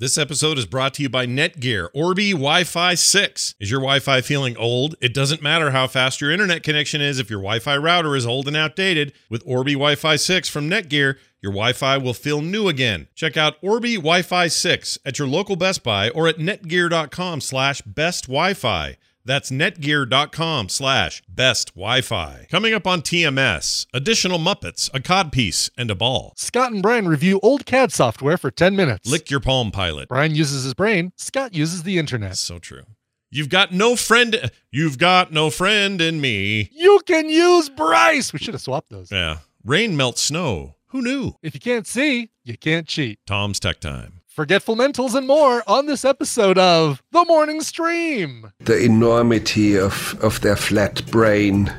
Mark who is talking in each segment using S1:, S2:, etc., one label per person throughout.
S1: This episode is brought to you by Netgear Orbi Wi Fi 6. Is your Wi Fi feeling old? It doesn't matter how fast your internet connection is if your Wi Fi router is old and outdated. With Orbi Wi Fi 6 from Netgear, your Wi Fi will feel new again. Check out Orbi Wi Fi 6 at your local Best Buy or at netgear.com slash best Wi Fi. That's netgear.com slash best Wi-Fi. Coming up on TMS, additional Muppets, a codpiece, and a ball.
S2: Scott and Brian review old CAD software for 10 minutes.
S1: Lick your palm pilot.
S2: Brian uses his brain, Scott uses the internet.
S1: So true. You've got no friend. You've got no friend in me.
S2: You can use Bryce. We should have swapped those.
S1: Yeah. Rain melts snow. Who knew?
S2: If you can't see, you can't cheat.
S1: Tom's Tech Time.
S2: Forgetful Mentals and more on this episode of The Morning Stream.
S3: The enormity of, of their flat brain,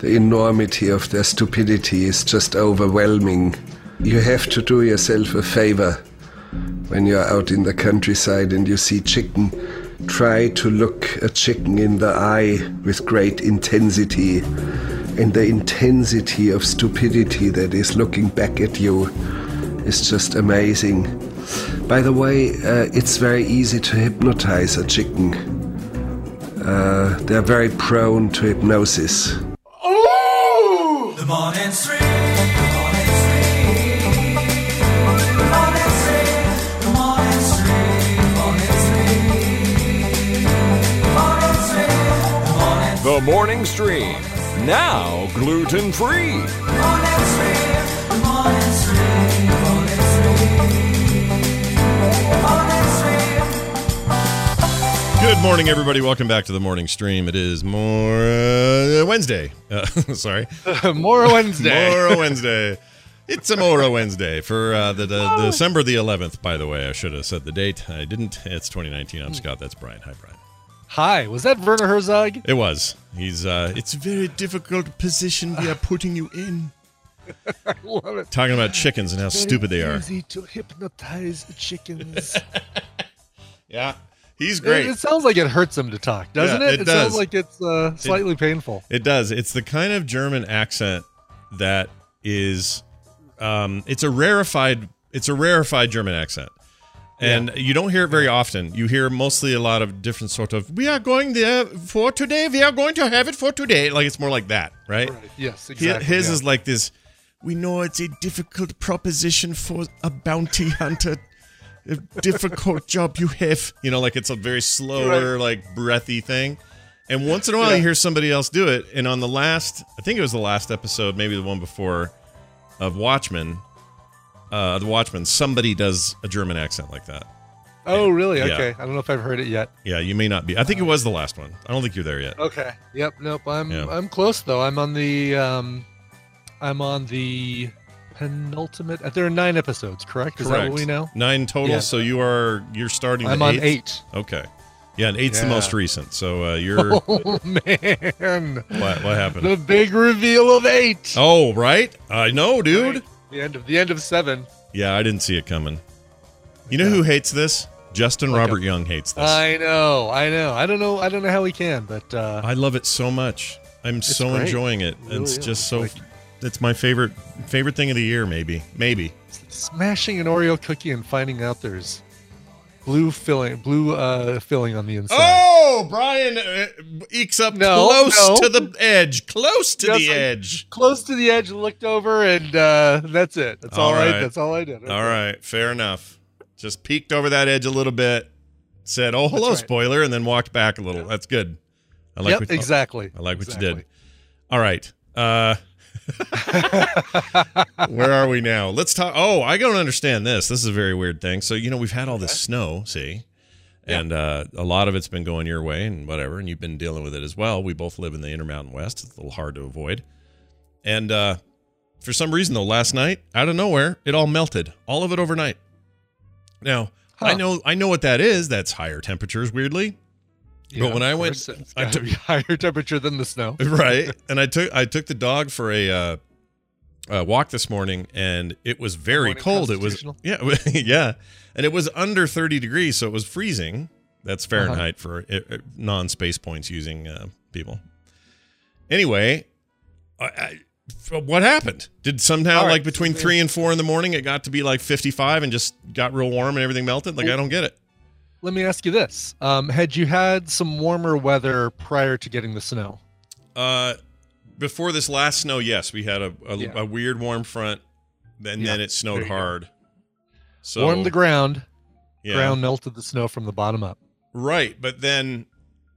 S3: the enormity of their stupidity is just overwhelming. You have to do yourself a favor when you're out in the countryside and you see chicken. Try to look a chicken in the eye with great intensity. And the intensity of stupidity that is looking back at you is just amazing. By the way, uh, it's very easy to hypnotize a chicken. Uh, they're very prone to hypnosis.
S4: Oh! The morning stream. The morning stream. The morning stream.
S1: Good morning, everybody. Welcome back to the morning stream. It is more uh, Wednesday. Uh, sorry,
S2: more Wednesday.
S1: More Wednesday. It's a Mora Wednesday for uh, the, the December the 11th. By the way, I should have said the date. I didn't. It's 2019. I'm Scott. That's Brian. Hi, Brian.
S2: Hi, was that Werner Herzog?
S1: It was. He's. uh It's a very difficult position we are putting you in.
S2: I love it.
S1: Talking about chickens and how stupid they are.
S2: Easy to hypnotize chickens.
S1: Yeah, he's great.
S2: it sounds like it hurts him to talk, doesn't
S1: Yeah,
S2: it?
S1: it
S2: sounds
S1: does.
S2: like it's uh, slightly painful.
S1: It does. It's the kind of German accent that is um it's a rarefied it's a rarefied German accent. And you don't hear it very often. You hear mostly a lot of different sort of we are going there for today. We are going to have it for today. Like it's more like that, right?
S2: Right. Yes, exactly.
S1: His
S2: yeah.
S1: is like this. We know it's a difficult proposition for a bounty hunter. Difficult job you have. You know, like it's a very slower, like breathy thing. And once in a while,
S2: Yeah.
S1: you hear somebody else do it. And on the last, I think it was the last episode, maybe the one before, of Watchmen, uh, the Watchmen, somebody does a German accent like that.
S2: Oh, really?
S1: Yeah.
S2: Okay. I don't know if I've heard it yet.
S1: Yeah, you may not be. I think it was the last one. I don't think you're there yet.
S2: Okay. Yep. Nope. I'm
S1: Yeah.
S2: I'm close though. I'm on the um, I'm on the penultimate. uh, There are nine episodes, correct? Is that
S1: Correct.
S2: what we know?
S1: Nine total.
S2: Yeah.
S1: So you are you're starting.
S2: I'm
S1: the
S2: on
S1: eighth?
S2: eight.
S1: Okay. Yeah, and eight's the most recent. So uh, you're
S2: Oh man,
S1: what, what happened?
S2: the big reveal of eight.
S1: Oh, right. I know, dude.
S2: Right. The end of the end of seven.
S1: Yeah, I didn't see it coming. You know who hates this? Justin
S2: Like
S1: Robert
S2: a-
S1: Young hates this.
S2: I know. I know. I don't know. I don't know how he can, but uh,
S1: I love it so much. I'm so
S2: great.
S1: enjoying it.
S2: It really
S1: it's
S2: is.
S1: just so.
S2: Like-
S1: it's my favorite favorite thing of the year. Maybe. Maybe.
S2: smashing an Oreo cookie and finding out there's blue filling, blue uh, filling on the inside.
S1: Oh, Brian uh, ekes up
S2: No,
S1: close
S2: no.
S1: to the edge. Close to the edge.
S2: Close to the edge, looked over, and uh, that's it. That's all
S1: All
S2: right. That's all I did.
S1: All right, fair enough. Just peeked over that edge a little bit, said, "Oh, hello,
S2: right.
S1: spoiler," and then walked back a little. That's good. I like
S2: yep,
S1: what,
S2: exactly.
S1: I like what you did. All right. Uh Where are we now? Let's talk Oh, I don't understand this. This is a very weird thing. So, you know, we've had all this snow, see? And uh, a lot of it's been going your way and whatever, and you've been dealing with it as well. We both live in the Intermountain West. It's a little hard to avoid. And uh, for some reason, though, last night, out of nowhere, it all melted. All of it overnight. Now, I know I know what that is. That's higher temperatures, weirdly. But when I went-
S2: it's
S1: I took-
S2: higher temperature than the snow.
S1: right and i took i took the dog for a uh, uh walk this morning and it was very cold it was yeah yeah and it was under 30 degrees so it was freezing that's
S2: Uh-huh.
S1: fahrenheit for uh, uh, non-space points using uh, people anyway I, I what happened? Did somehow
S2: right,
S1: like between three and four in the morning it got to be like 55 and just got real warm and everything melted? Like I don't get it.
S2: Let me ask you this: um, Had you had some warmer weather prior to getting the snow?
S1: Uh, before this last snow, yes, we had a a,
S2: Yeah.
S1: a weird warm front, and
S2: Yeah,
S1: then it snowed
S2: you go.
S1: hard. So
S2: Warmed the ground.
S1: yeah.
S2: Ground melted the snow from the bottom up.
S1: Right, but then,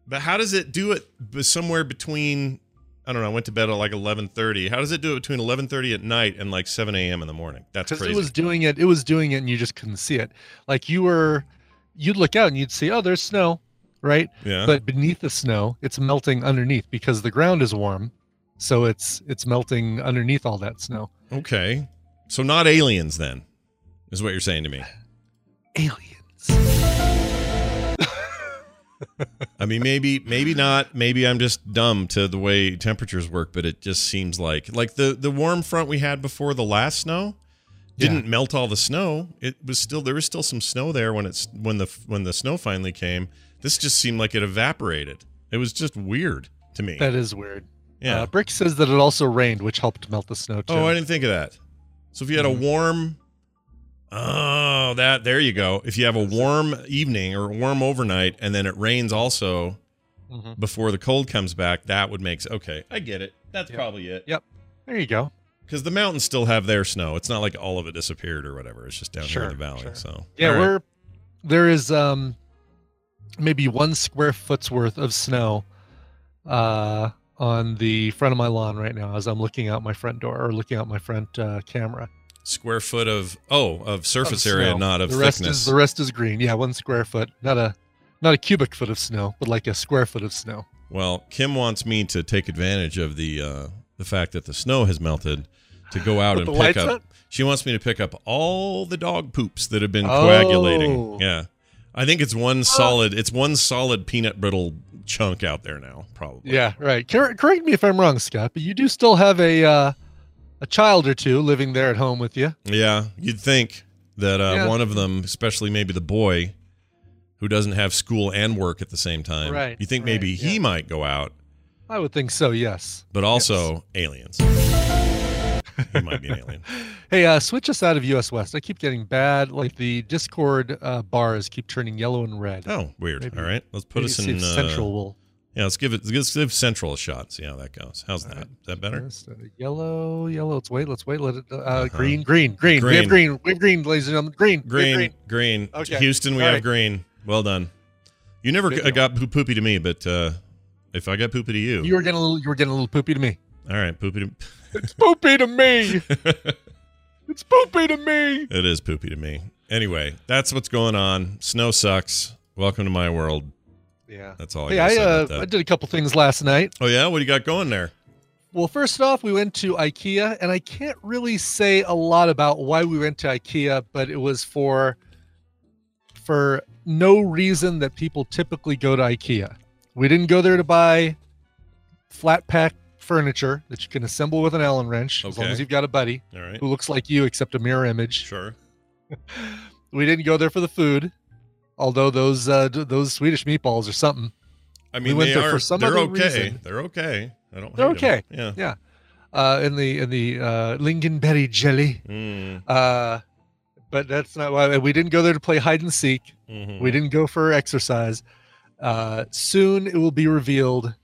S1: but how does it do it somewhere between? I don't know. I went to bed at like eleven thirty. How does it do it between eleven thirty at night and like seven a.m. in the morning? That's
S2: because
S1: crazy.
S2: it was doing it it was doing it and you just couldn't see it like you were you'd look out and you'd see oh there's snow right
S1: yeah,
S2: but beneath the snow it's melting underneath because the ground is warm so it's it's melting underneath all that snow
S1: okay. So not aliens then, is what you're saying to me.
S2: aliens
S1: I mean, maybe, maybe not. Maybe I'm just dumb to the way temperatures work, but it just seems like like the the warm front we had before the last snow didn't melt all the snow. It was still there was still some snow there when it's when the when the snow finally came. This just seemed like it evaporated. It was just weird to me.
S2: that is weird
S1: yeah.
S2: uh, brick says that it also rained which helped melt the snow too
S1: oh, I didn't think of that. So if you had a warm Oh, that there you go. If you have a warm evening or a warm overnight and then it rains also,
S2: Mhm.
S1: before the cold comes back, that would make okay. I get it. That's
S2: Yep.
S1: probably it. Yep.
S2: There you go
S1: Because the mountains still have their snow. It's not like all of it disappeared or whatever. It's just down here in the valley.
S2: sure.
S1: So
S2: yeah
S1: all right.
S2: we're there is um maybe one square foot's worth of snow uh on the front of my lawn right now as i'm looking out my front door or looking out my front uh, camera
S1: square foot of oh of surface
S2: of
S1: area, not of
S2: the rest
S1: thickness.
S2: is the rest is green yeah one square foot not a not a cubic foot of snow but like a square foot of snow
S1: well, Kim wants me to take advantage of the uh, the fact that the snow has melted to go out and pick up.
S2: up?
S1: She wants me to pick up all the dog poops that have been
S2: Oh.
S1: coagulating. Yeah, I think it's one solid. It's one solid peanut brittle chunk out there now. Probably.
S2: yeah right Cor- correct me if i'm wrong scott but you do still have a uh a child or two living there at home with you
S1: Yeah, you'd think that uh,
S2: Yeah.
S1: one of them, especially maybe the boy, who doesn't have school and work at the same time,
S2: Right,
S1: you think
S2: right,
S1: maybe he
S2: yeah.
S1: might go out,
S2: i would think so yes
S1: but also aliens. He might be an alien.
S2: Hey, uh, switch us out of US West. I keep getting bad. Like the Discord uh, bars keep turning yellow and red.
S1: Oh, weird.
S2: Maybe-
S1: All right, let's put us in uh,
S2: Central will.
S1: Yeah, let's give it. Let's give Central a shot. See how that goes. How's that? Is that better?
S2: Uh, yellow, yellow. Let's wait. Let's wait. Let it. Uh,
S1: Uh-huh.
S2: Green, green, green. We have green. We have green, ladies and gentlemen. Green. have
S1: Green, green.
S2: Okay.
S1: Houston, we
S2: All
S1: have
S2: right.
S1: green. Well done. You never
S2: Good
S1: g-
S2: deal.
S1: got poo- poopy to me, but uh, if I got poopy to you,
S2: You were getting a little. You were getting a little poopy to me.
S1: All right, poopy to.
S2: It's poopy to me. it's poopy to me.
S1: It is poopy to me. Anyway, that's what's going on. Snow sucks. Welcome to my world.
S2: Yeah.
S1: That's all I
S2: Hey, I
S1: say
S2: uh. I did a couple things last night.
S1: oh yeah, what do you got going there?
S2: Well, first off, we went to IKEA, and I can't really say a lot about why we went to IKEA, but it was for for no reason that people typically go to IKEA. We didn't go there to buy flat pack furniture that you can assemble with an Allen wrench, as long as you've got a buddy
S1: All right,
S2: who looks like you except a mirror image.
S1: sure.
S2: We didn't go there for the food, although those uh, d- those Swedish meatballs are something.
S1: I mean, we
S2: went
S1: they
S2: there
S1: are.
S2: for some
S1: they're
S2: other
S1: okay.
S2: reason.
S1: They're okay. I don't.
S2: They're okay.
S1: Yeah.
S2: Yeah. Uh, in the in the uh, lingonberry jelly.
S1: Mm,
S2: Uh, but that's not why we didn't go there to play hide and seek.
S1: mhm.
S2: We didn't go for exercise. Uh, soon it will be revealed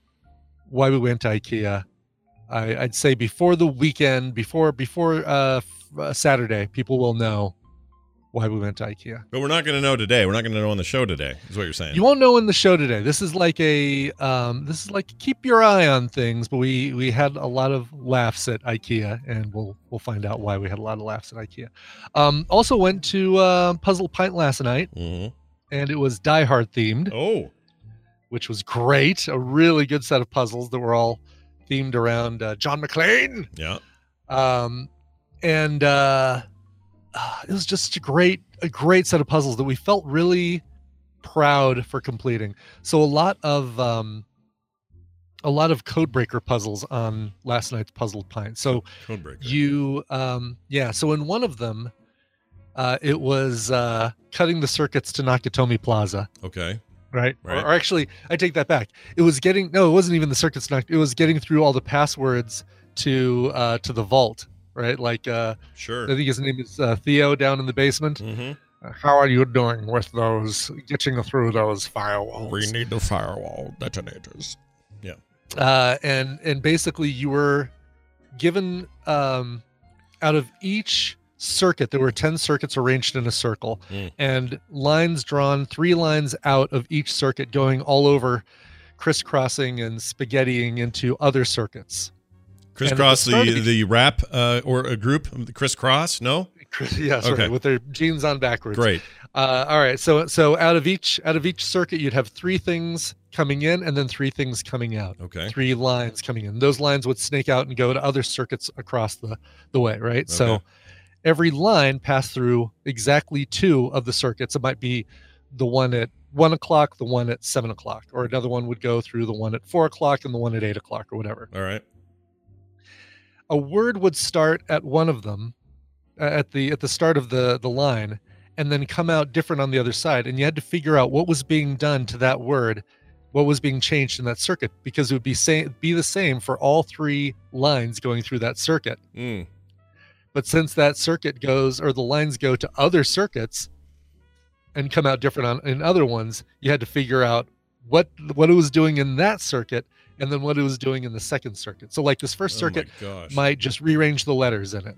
S2: why we went to IKEA. I, I'd say before the weekend, before before uh, uh, Saturday, people will know why we went to IKEA.
S1: But we're not going to know today. We're not going to know on the show today. Is what you're saying?
S2: You won't know in the show today. This is like a um, this is like keep your eye on things. But we we had a lot of laughs at IKEA, and we'll we'll find out why we had a lot of laughs at IKEA. Um, also went to uh, Puzzle Pint last night,
S1: Mhm.
S2: and it was Die Hard themed,
S1: Oh,
S2: which was great. A really good set of puzzles that were all themed around uh, John McClane.
S1: yeah.
S2: Um, and uh, ah, it was just a great a great set of puzzles that we felt really proud for completing. So a lot of um, a lot of codebreaker puzzles on last night's Puzzle Pint. So
S1: Codebreaker.
S2: you um, yeah. So in one of them, uh, it was uh, cutting the circuits to Nakatomi Plaza
S1: okay.
S2: Right?
S1: Right.
S2: Or, or actually, I take that back. It was getting no, it wasn't even the circuits knocked. It was getting through all the passwords to uh, to the vault, right? Like uh,
S1: Sure.
S2: I think his name is uh, Theo down in the basement. Uh, How are you doing with those getting through those firewalls?
S1: We need the firewall detonators. Yeah.
S2: Uh, and and basically you were given um, out of each circuit there were 10 circuits arranged in a circle
S1: Mm.
S2: and lines drawn three lines out of each circuit going all over crisscrossing and spaghettiing into other circuits
S1: Crisscross the the rap uh, or a group crisscross? No.
S2: yes
S1: Okay.
S2: right with their jeans on backwards
S1: Great.
S2: Uh, all right. So so out of each out of each circuit, you'd have three things coming in and then three things coming out.
S1: Okay.
S2: Three lines coming in. Those lines would snake out and go to other circuits across the the way. Right. So
S1: Okay.
S2: Every line passed through exactly two of the circuits. It might be the one at one o'clock, the one at seven o'clock, or another one would go through the one at four o'clock and the one at eight o'clock, or whatever
S1: All right.
S2: a word would start at one of them uh, at the at the start of the the line and then come out different on the other side and you had to figure out what was being done to that word what was being changed in that circuit because it would be same be the same for all three lines going through that circuit
S1: Mm.
S2: But since that circuit goes or the lines go to other circuits and come out different on in other ones you had to figure out what what it was doing in that circuit and then what it was doing in the second circuit. So like this first
S1: Oh
S2: circuit
S1: gosh.
S2: might just rearrange the letters in it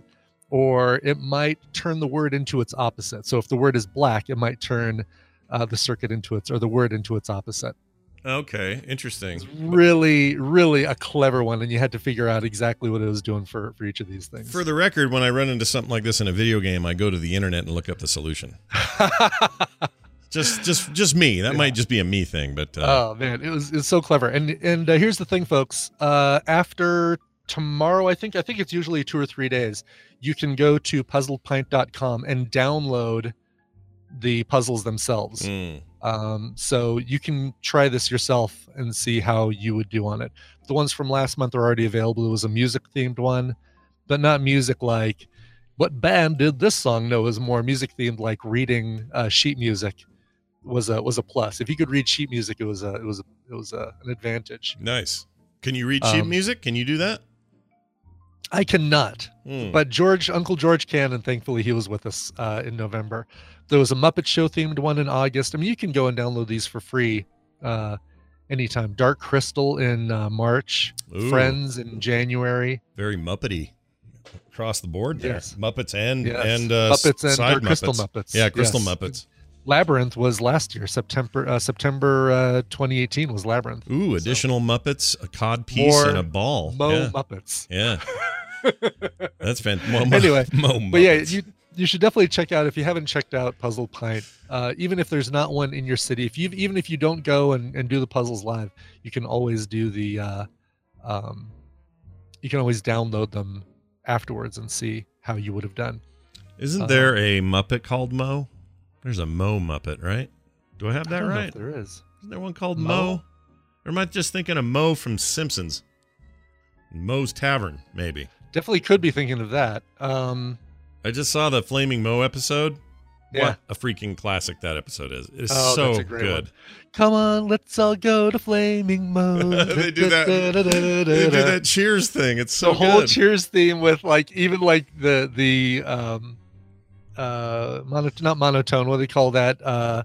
S2: or it might turn the word into its opposite. So if the word is black it might turn uh, the circuit into its or the word into its opposite
S1: okay. Interesting.
S2: really really a clever one and you had to figure out exactly what it was doing for for each of these things
S1: For the record, when I run into something like this in a video game, I go to the internet and look up the solution. Just, just, just me. That
S2: Yeah.
S1: might just be a me thing, but uh,
S2: oh man it was it's so clever and and uh, here's the thing folks uh after tomorrow i think i think it's usually two or three days you can go to puzzlepint.com and download the puzzles themselves
S1: mm,
S2: Um, so you can try this yourself and see how you would do on it. The ones from last month are already available. It was a music themed one, but not music like what band did this song? No, it was more music themed like reading uh, sheet music was a was a plus. If you could read sheet music, it was a it was a, it was a, an advantage.
S1: nice. Can you read sheet
S2: Um,
S1: music? Can you do that?
S2: I cannot,
S1: Mm.
S2: but George Uncle George can, and thankfully he was with us uh, in November. There was a Muppet Show themed one in August. I mean, you can go and download these for free uh, anytime. Dark Crystal in uh, March,
S1: Ooh,
S2: Friends in January.
S1: very Muppety across the board there.
S2: Yes.
S1: Muppets and
S2: Yes.
S1: and uh,
S2: Muppets and
S1: side
S2: Dark Crystal
S1: Muppets.
S2: Muppets.
S1: Yeah, Crystal
S2: Yes.
S1: Muppets.
S2: Labyrinth was last year, September uh, September uh, 2018 was Labyrinth.
S1: Ooh, additional Muppets, a cod piece,
S2: More
S1: and a ball.
S2: Mo
S1: yeah.
S2: Muppets.
S1: yeah. That's fantastic.
S2: Anyway,
S1: Mo
S2: But yeah,
S1: Muppets.
S2: you you should definitely check out if you haven't checked out Puzzle Pint. Uh, even if there's not one in your city, if you even if you don't go and, and do the puzzles live, you can always do the uh, um, you can always download them afterwards and see how you would have done.
S1: Isn't
S2: uh,
S1: there a Muppet called Mo? There's a Mo Muppet, right? Do I have
S2: I
S1: that
S2: know
S1: right?
S2: there is.
S1: Isn't there one called
S2: Mo?
S1: Moe? Or am I just thinking of Mo from Simpsons? Moe's Tavern, maybe.
S2: Definitely could be thinking of that. Um,
S1: I just saw the Flaming Moe episode.
S2: Yeah.
S1: What a freaking classic that episode is. It's
S2: Oh,
S1: so
S2: that's a great
S1: good.
S2: one. Come on, let's all go to Flaming Moe.
S1: They do that- They do that Cheers thing. It's so
S2: the whole
S1: good.
S2: Cheers theme with like even like the the um uh mono, not monotone what do they call that uh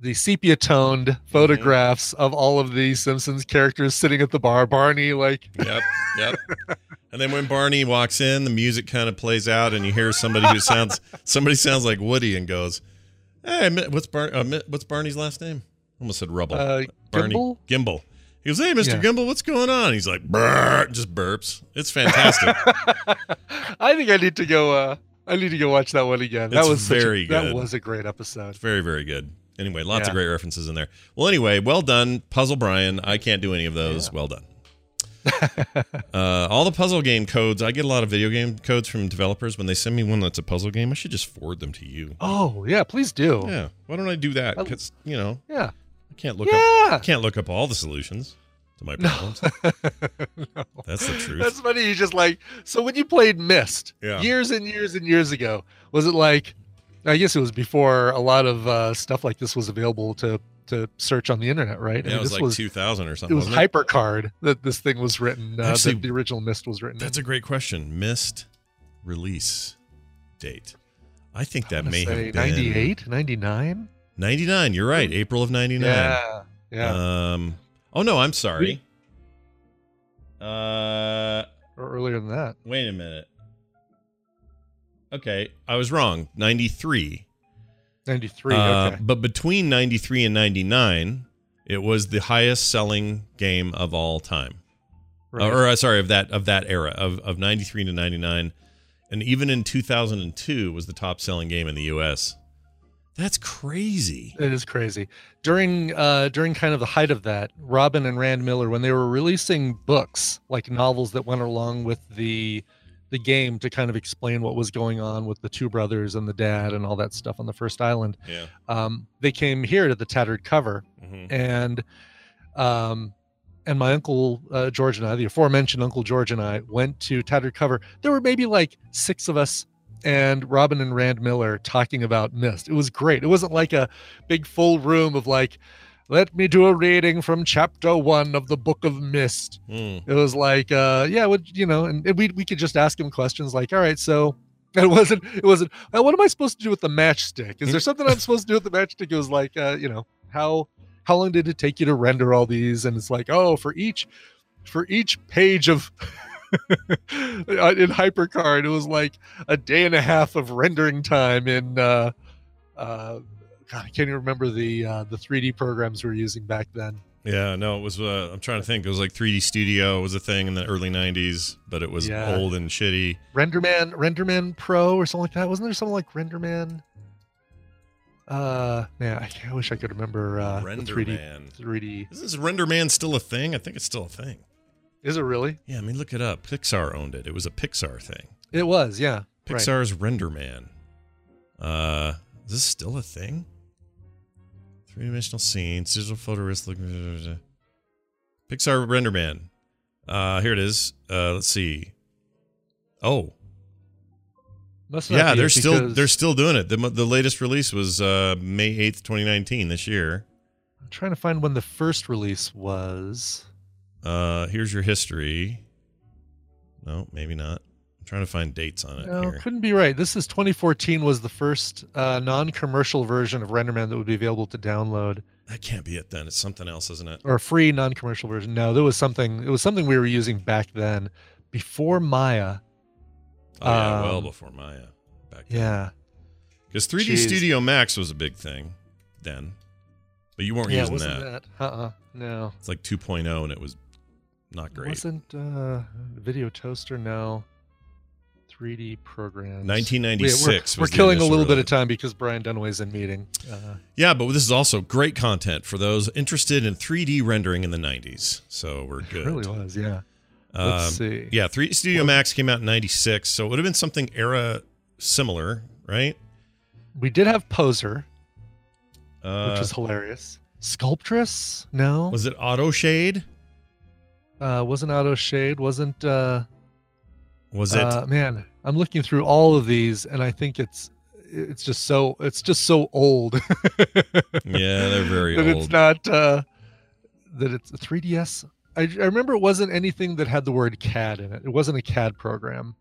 S2: the sepia toned
S1: Mm-hmm.
S2: photographs of all of the Simpsons characters sitting at the bar. Barney, like
S1: Yep, yep. And then when Barney walks in, the music kind of plays out, and you hear somebody who sounds somebody sounds like Woody and goes, "Hey, what's Bar- uh, what's Barney's last name?" Almost said Rubble.
S2: uh,
S1: Barney
S2: Gumble?
S1: Gumble. He goes, "Hey, Mister
S2: Yeah.
S1: Gumble, what's going on?" He's like, "Brr," just burps. It's fantastic.
S2: I think I need to go. uh I need to go watch that one again. That
S1: It's
S2: was such a-
S1: very
S2: That was a great episode.
S1: very, very good. Anyway, lots of great references in there. Well, anyway, well done, Puzzle Brian. I can't do any of those.
S2: Yeah.
S1: Well done. uh, all the puzzle game codes. I get a lot of video game codes from developers. When they send me one that's a puzzle game, I should just forward them to you.
S2: Oh yeah, please do. Yeah.
S1: Yeah. Why don't I do that? Because you know
S2: Yeah.
S1: I can't look up. I can't look up all the solutions to my problems.
S2: No.
S1: That's the truth.
S2: That's funny. You just like so when you played Myst
S1: Yeah.
S2: years and years and years ago, was it like? I guess it was before a lot of uh, stuff like this was available to to search on the internet, right? I mean,
S1: it was like 2000 or something. It it?
S2: HyperCard that this thing was written. Uh,
S1: Actually,
S2: that the original Myst was written.
S1: That's a great question. Myst release date. I think that may have been
S2: 98, 99.
S1: 99. You're right. April of 99.
S2: Yeah, yeah,
S1: Um. Oh no, I'm sorry. Uh.
S2: or earlier than that.
S1: Wait a minute. Okay, I was wrong. 93.
S2: 93.
S1: Uh,
S2: okay.
S1: But between 93 and 99, it was the highest selling game of all time.
S2: Right.
S1: or uh, sorry of that of that era of of 93 to 99 and even in 2002 was the top selling game in the US that's crazy
S2: It is crazy. During uh during kind of the height of that, Robyn and Rand Miller, when they were releasing books like novels that went along with the the game to kind of explain what was going on with the two brothers and the dad and all that stuff on the first island,
S1: yeah
S2: um, they came here to the tattered cover
S1: hmm
S2: and um and my uncle uh, George and I, the aforementioned Uncle George and I, went to Tattered Cover. There were maybe like six of us, and Robyn and Rand Miller talking about Myst. It was great. It wasn't like a big full room of like, let me do a reading from chapter one of the Book of Myst.
S1: Mm.
S2: It was like, uh, yeah, what you know, and, and we we could just ask him questions like, all right, so. It wasn't. It wasn't. "Well, what am I supposed to do with the matchstick? Is there something I'm supposed to do with the matchstick? It was like, uh, you know, how how long did it take you to render all these and it's like oh for each for each page of in hypercard it was like a day and a half of rendering time in uh uh God, I can't even remember the uh, the 3D programs we were using back then.
S1: yeah no it was uh, I'm trying to think it was like 3D Studio was a thing in the early 90s but it was
S2: Yeah.
S1: old and shitty
S2: RenderMan, RenderMan Pro or something like that. Wasn't there something like RenderMan? Uh, man, I, I wish I could remember uh, the
S1: Render
S2: 3D.
S1: Man
S2: 3D.
S1: is this Render Man still a thing I think it's still a thing
S2: Is it really?
S1: yeah I mean look it up Pixar owned it it was a Pixar thing
S2: It was, yeah.
S1: Pixar's Render Man. Uh, is this still a thing? Three dimensional scenes, digital photorealistic. Pixar Render Man. Uh, here it is. Uh, let's see. Oh, yeah, they're still they're still doing it. The the latest release was uh May eighth, twenty nineteen. This year.
S2: I'm trying to find when the first release was.
S1: Uh, here's your history. No, maybe not. Trying to find dates on it
S2: No,
S1: here.
S2: couldn't be right. This is 2014 was the first uh, non-commercial version of RenderMan that would be available to download,
S1: That can't be it then. It's something else, isn't it?
S2: or a free non-commercial version. No, there was something. It was something we were using back then, before Maya.
S1: Oh yeah, well
S2: Um,
S1: before Maya. Back then.
S2: Yeah,
S1: Because 3D
S2: Jeez.
S1: Studio Max was a big thing then, but you weren't
S2: yeah,
S1: using
S2: wasn't
S1: that.
S2: that? Uh-uh. No,
S1: It's like 2.0, and it was not great.
S2: wasn't uh, Video Toaster. No. 3D programs.
S1: 1996
S2: We're, we're killing a little bit of time because Brian Dunaway's in meeting. Uh,
S1: Yeah, but this is also great content for those interested in 3D rendering in the 90s. So we're
S2: it
S1: good.
S2: really was. Yeah. Let's
S1: Um,
S2: see.
S1: Yeah, 3D Studio Max came out in 96, so it would have been something era similar, right?
S2: We did have Poser,
S1: Uh,
S2: which is hilarious. Sculptress? No.
S1: was it Auto Shade?
S2: uh, wasn't Auto Shade? Wasn't uh,
S1: Was it?
S2: uh, man? I'm looking through all of these, and I think it's it's just so it's just so old.
S1: yeah, they're very
S2: that
S1: old.
S2: it's not uh, that it's a 3ds. I, I remember it wasn't anything that had the word CAD in it. It wasn't a CAD program.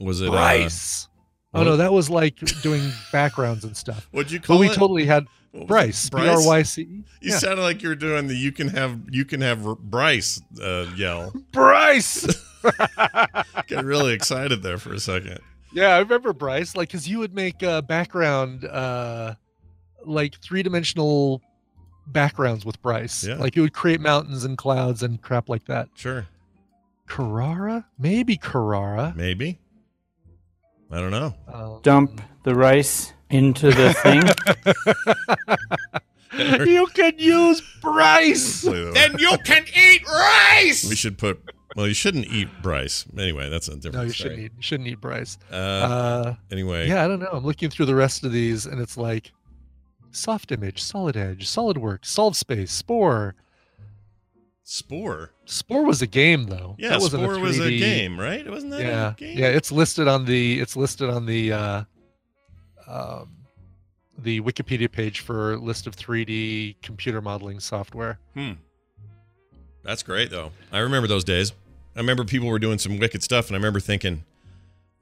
S1: was it? Uh,
S2: Bryce. oh no, that was like doing backgrounds and stuff.
S1: what'd you call
S2: But
S1: call
S2: we totally had
S1: What was it?
S2: Bryce. B R Y C E.
S1: You
S2: Yeah.
S1: sounded like you were doing the "you can have you can have Bryce" uh, yell.
S2: Bryce.
S1: Get really excited there for a second.
S2: Yeah, I remember Bryce, like, because you would make uh, background, uh, like three dimensional backgrounds with Bryce.
S1: Yeah.
S2: Like, it would create mountains and clouds and crap like that.
S1: Sure,
S2: Carrara? Maybe Carrara.
S1: maybe. I don't know.
S2: Um,
S5: Dump the rice into the thing.
S2: you can use Bryce.
S1: then you can eat rice. We should put. Well, you shouldn't eat Bryce. Anyway, that's a different. Thing.
S2: No, you
S1: story.
S2: shouldn't eat. You shouldn't eat Bryce.
S1: Uh,
S2: Uh,
S1: anyway,
S2: yeah, I don't know. I'm looking through the rest of these, and it's like soft image, solid edge, SolidWorks, Solve Space, Spore.
S1: Spore.
S2: Spore was a game, though.
S1: Yeah,
S2: That wasn't
S1: Spore was a
S2: 3D
S1: game, right? It wasn't that
S2: yeah
S1: a game.
S2: yeah it's listed on the it's listed on the uh um the Wikipedia page for list of 3D computer modeling software.
S1: Hmm. That's great though. I remember those days. I remember people were doing some wicked stuff, and I remember thinking,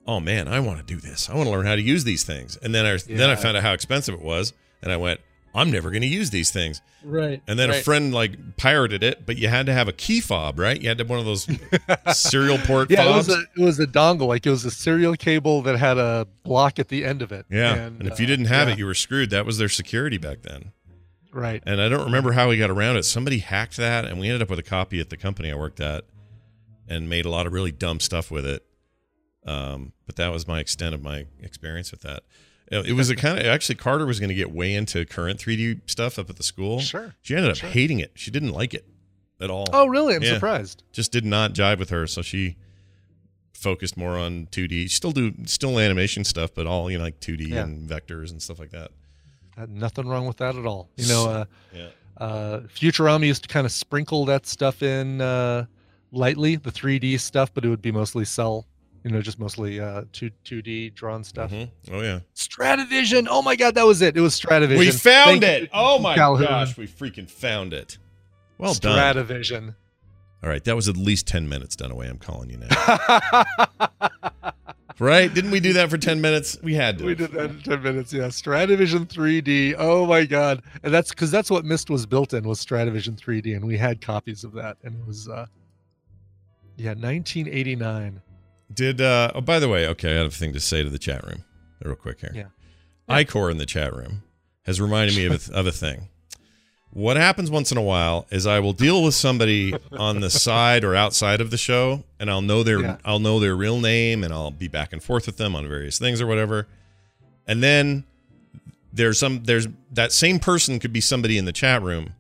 S1: "Oh man, I want to do this. I want to learn how to use these things." And then I then I found out how expensive it was, and I went, "I'm never going to use these things."
S2: Right.
S1: And then a friend like pirated it, but you had to have a key fob, right? You had to have one of those serial port
S2: Yeah, it was a it was a dongle, like it was a serial cable that had a block at the end of it.
S1: yeah, and, if you
S2: uh,
S1: didn't have
S2: yeah,
S1: it, you were screwed. That was their security back then.
S2: right.
S1: And I don't remember how we got around it. Somebody hacked that, and we ended up with a copy at the company I worked at, and made a lot of really dumb stuff with it. Um, but that was my extent of my experience with that. Uh, It was a kind of actually Carter was going to get way into current 3D stuff up at the school.
S2: Sure.
S1: She ended up
S2: Sure.
S1: hating it. She didn't like it at all.
S2: Oh, really? I'm
S1: Yeah.
S2: surprised.
S1: Just did not jive with her, so she focused more on 2D. Still do still animation stuff, but all you know like 2D
S2: Yeah.
S1: and vectors and stuff like that.
S2: Had nothing wrong with that at all. You know, uh,
S1: Yeah.
S2: uh, Futurama used to kind of sprinkle that stuff in uh, lightly, the 3D stuff, but it would be mostly cell. You know, just mostly uh, two 2D drawn stuff.
S1: Mhm. Oh yeah.
S2: Stratavision. Oh my God, that was it. It was Stratavision.
S1: We found
S2: Thank
S1: it. Oh my
S2: Calhoun.
S1: gosh, we freaking found it. Well done.
S2: Stratavision.
S1: All right, that was at least 10 minutes done away. I'm calling you now. right? Didn't we do that for 10 minutes? We had to.
S2: we did that in 10 minutes. Yeah. Stratavision 3D. Oh my God. And that's because that's what Myst was built in was Stratavision 3D. And we had copies of that. And it was, uh, yeah, 1989.
S1: Did uh oh by the way, okay, I have a thing to say to the chat room. Real quick here.
S2: Yeah.
S1: Icor in the chat room has reminded me of a, of a thing. What happens once in a while is I will deal with somebody on the side or outside of the show, and I'll know their
S2: Yeah.
S1: I'll know their real name, and I'll be back and forth with them on various things or whatever. And then there's some there's that same person could be somebody in the chat room,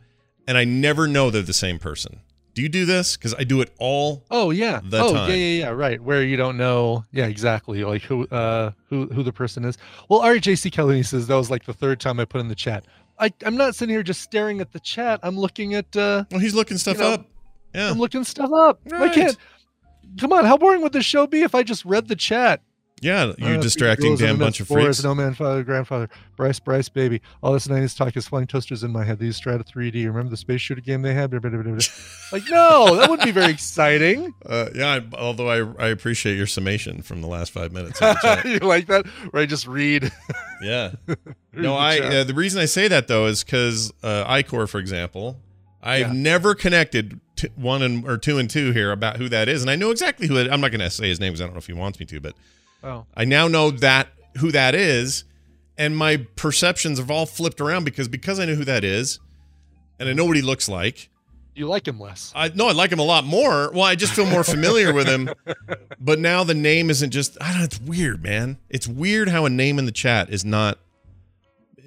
S1: and I never know they're the same person. Do you do this? Because I do it all.
S2: Oh yeah.
S1: The
S2: oh
S1: time.
S2: yeah, yeah, yeah. Right. Where you don't know. Yeah, exactly. Like who, uh, who, who the person is. Well, RJC Kelly says that was like the third time I put in the chat. I, I'm not sitting here just staring at the chat. I'm looking at. uh
S1: Well, he's looking stuff
S2: You know,
S1: up. Yeah.
S2: I'm looking stuff up. I can't. Come on, how boring would this show be if I just read the chat?
S1: Yeah, you
S2: Uh,
S1: distracting damn bunch of freaks.
S2: No man, father, grandfather, Bryce, Bryce, baby. All this 90s talk is flying toasters in my head. These Strata 3D. Remember the space shooter game they had? Like, no, that wouldn't be very exciting.
S1: Uh, yeah, I, although I, I appreciate your summation from the last five minutes. Of the chat.
S2: you like that? Where I just read.
S1: yeah.
S2: read
S1: No,
S2: the
S1: I. Uh, the reason I say that though is because uh, Icor, for example, I've
S2: Yeah.
S1: never connected t- one and or two and two here about who that is, and I know exactly who. It, I'm not going to say his name because I don't know if he wants me to, but
S2: oh,
S1: I now know that who that is, and my perceptions have all flipped around because because I know who that is, and I know what he looks like.
S2: you like him less.
S1: I no, I like him a lot more. Well, I just feel more familiar with him. But now the name isn't just I don't know, it's weird, man. It's weird how a name in the chat is not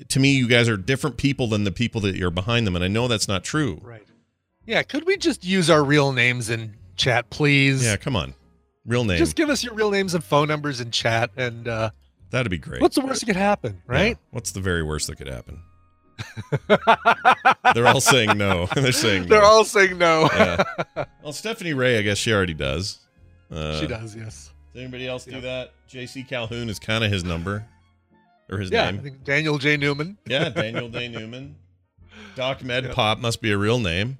S1: to me, you guys are different people than the people that you're behind them, and I know that's not true.
S2: Right. Yeah. Could we just use our real names in chat, please?
S1: Yeah, come on. Real name.
S2: Just give us your real names and phone numbers in chat, and uh,
S1: That'd be great.
S2: what's the worst that could happen,
S1: Yeah.
S2: right?
S1: What's the very worst that could happen? They're all saying no. They're saying no.
S2: They're all saying no.
S1: Yeah. Well, Stephanie Ray, I guess she already does. Uh,
S2: she does, yes.
S1: Does anybody else do that? J.C. Calhoun is kind of his number or his
S2: Yeah.
S1: Name.
S2: think Daniel J. Newman.
S1: Yeah, Daniel J. Newman. Doc Med
S2: Yeah.
S1: Pop must be a real name.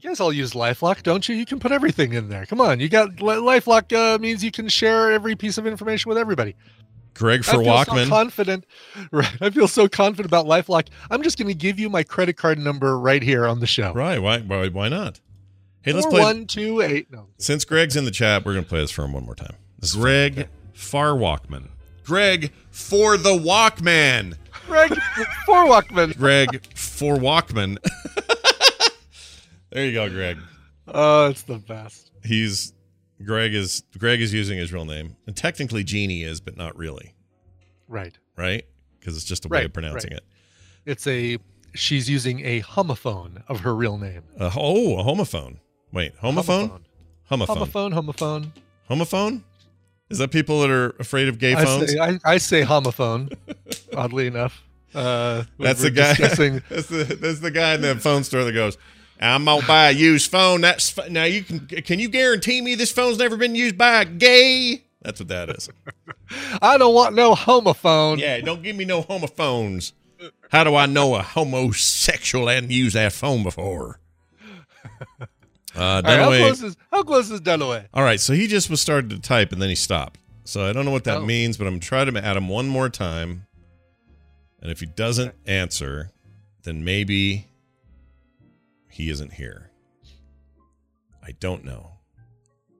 S2: You guys all use LifeLock, don't you? You can put everything in there. Come on, you got LifeLock uh, means you can share every piece of information with everybody.
S1: Greg
S2: I
S1: for
S2: feel
S1: Walkman.
S2: so confident. Right, I feel so confident about LifeLock. I'm just going to give you my credit card number right here on the show.
S1: right? Why? Why? Why not? Hey, let's
S2: Four,
S1: play.
S2: one two eight. No,
S1: Since Greg's in the chat, we're gonna play this for him one more time. This Greg Far Walkman. Greg for the Walkman.
S2: Greg for Walkman.
S1: Greg for Walkman. there you go, Greg.
S2: Oh, it's the best.
S1: He's Greg is Greg is using his real name, and technically Jeannie is, but not really,
S2: Right.
S1: right? Because it's just a way of pronouncing
S2: right.
S1: it.
S2: It's a. She's using a homophone of her real name.
S1: Uh, oh, a homophone. Wait, homophone? Homophone.
S2: Homophone. Homophone.
S1: Homophone? Is that people that are afraid of gay
S2: I
S1: phones?
S2: say, I, I say homophone. oddly enough. Uh,
S1: That's the guy. that's the that's the guy in the phone store that goes, "I'm gonna buy a used phone. That's f- now you can can you guarantee me this phone's never been used by a gay?" That's what that is.
S2: I don't want no homophone.
S1: yeah, don't give me no homophones. How do I know a homosexual hadn't used that phone before? Uh,
S2: All right, how close is how close is Dunaway?
S1: All right, so he just was started to type and then he stopped. So I don't know what that
S2: Oh.
S1: means, but I'm trying to add him one more time. And if he doesn't answer, then maybe he isn't here. I don't know.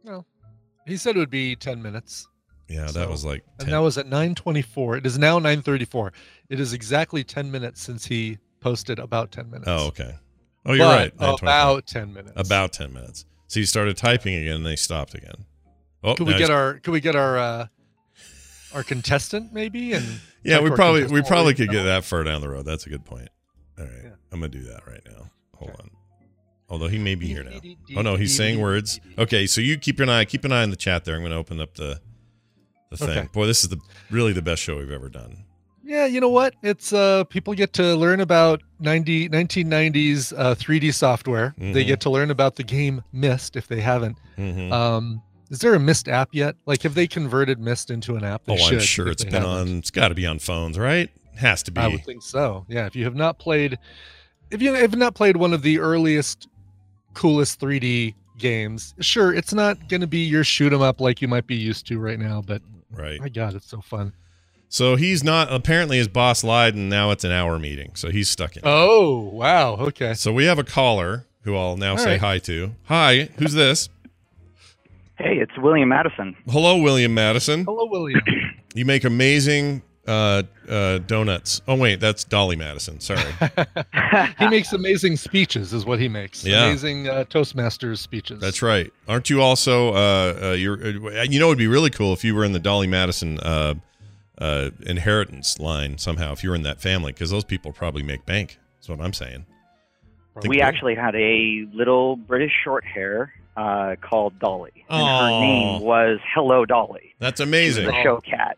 S1: No.
S2: He said it would be ten minutes.
S1: Yeah, that was like
S2: And that was at 9:24. It is now 9:34. It is exactly 10 minutes since he posted about 10 minutes.
S1: Oh, okay. Oh, you're
S2: But
S1: right.
S2: About 10 minutes.
S1: about 10 minutes. So he started typing again and they stopped again. Oh,
S2: Could we get
S1: he's-
S2: our could we get our uh our contestant maybe and
S1: Yeah, we probably we probably could
S2: we-
S1: get that far down the road. That's a good point. All right.
S2: Yeah.
S1: I'm going to do that right now. Hold
S2: Okay.
S1: on. Although he may be here now. Oh no, he's saying words. Okay, so you keep an eye keep an eye on the chat there. I'm going to open up the the thing.
S2: Okay.
S1: Boy, this is the really the best show we've ever done.
S2: Yeah, you know what? It's uh people get to learn about 90 1990s uh 3D software. They
S1: Mhm.
S2: get to learn about the game Myst if they haven't.
S1: Mhm.
S2: Um is there a Myst app yet? Like have they converted Myst into an app? They
S1: oh, I'm sure it's been
S2: haven't.
S1: on it's got to be on phones, right? Has to be.
S2: I would think so. Yeah, if you have not played, if you have not played one of the earliest, coolest 3D games, sure, it's not going to be your shoot 'em up like you might be used to right now. But
S1: right.
S2: my God, it's so fun.
S1: So he's not apparently his boss lied and now it's an hour meeting. So he's stuck in. it.
S2: Oh wow, okay.
S1: So we have a caller who I'll now
S2: All
S1: say
S2: right.
S1: hi to. Hi, who's this?
S6: Hey, it's William Madison.
S1: Hello, William Madison.
S2: Hello, William.
S1: You make amazing uh, uh, donuts. Oh wait, that's Dolly Madison. Sorry.
S2: he makes amazing speeches, is what he makes.
S1: Yeah.
S2: Amazing uh, Toastmasters speeches.
S1: That's right. Aren't you also? Uh, uh, you're. Uh, you know, it'd be really cool if you were in the Dolly Madison uh, uh, inheritance line somehow. If you were in that family, because those people probably make bank. That's what I'm saying. Think
S6: we
S1: we-
S6: actually had a little British short hair uh, called Dolly, and
S1: Aw.
S6: her name was Hello Dolly.
S1: That's
S6: She was
S1: amazing.
S6: a show cat.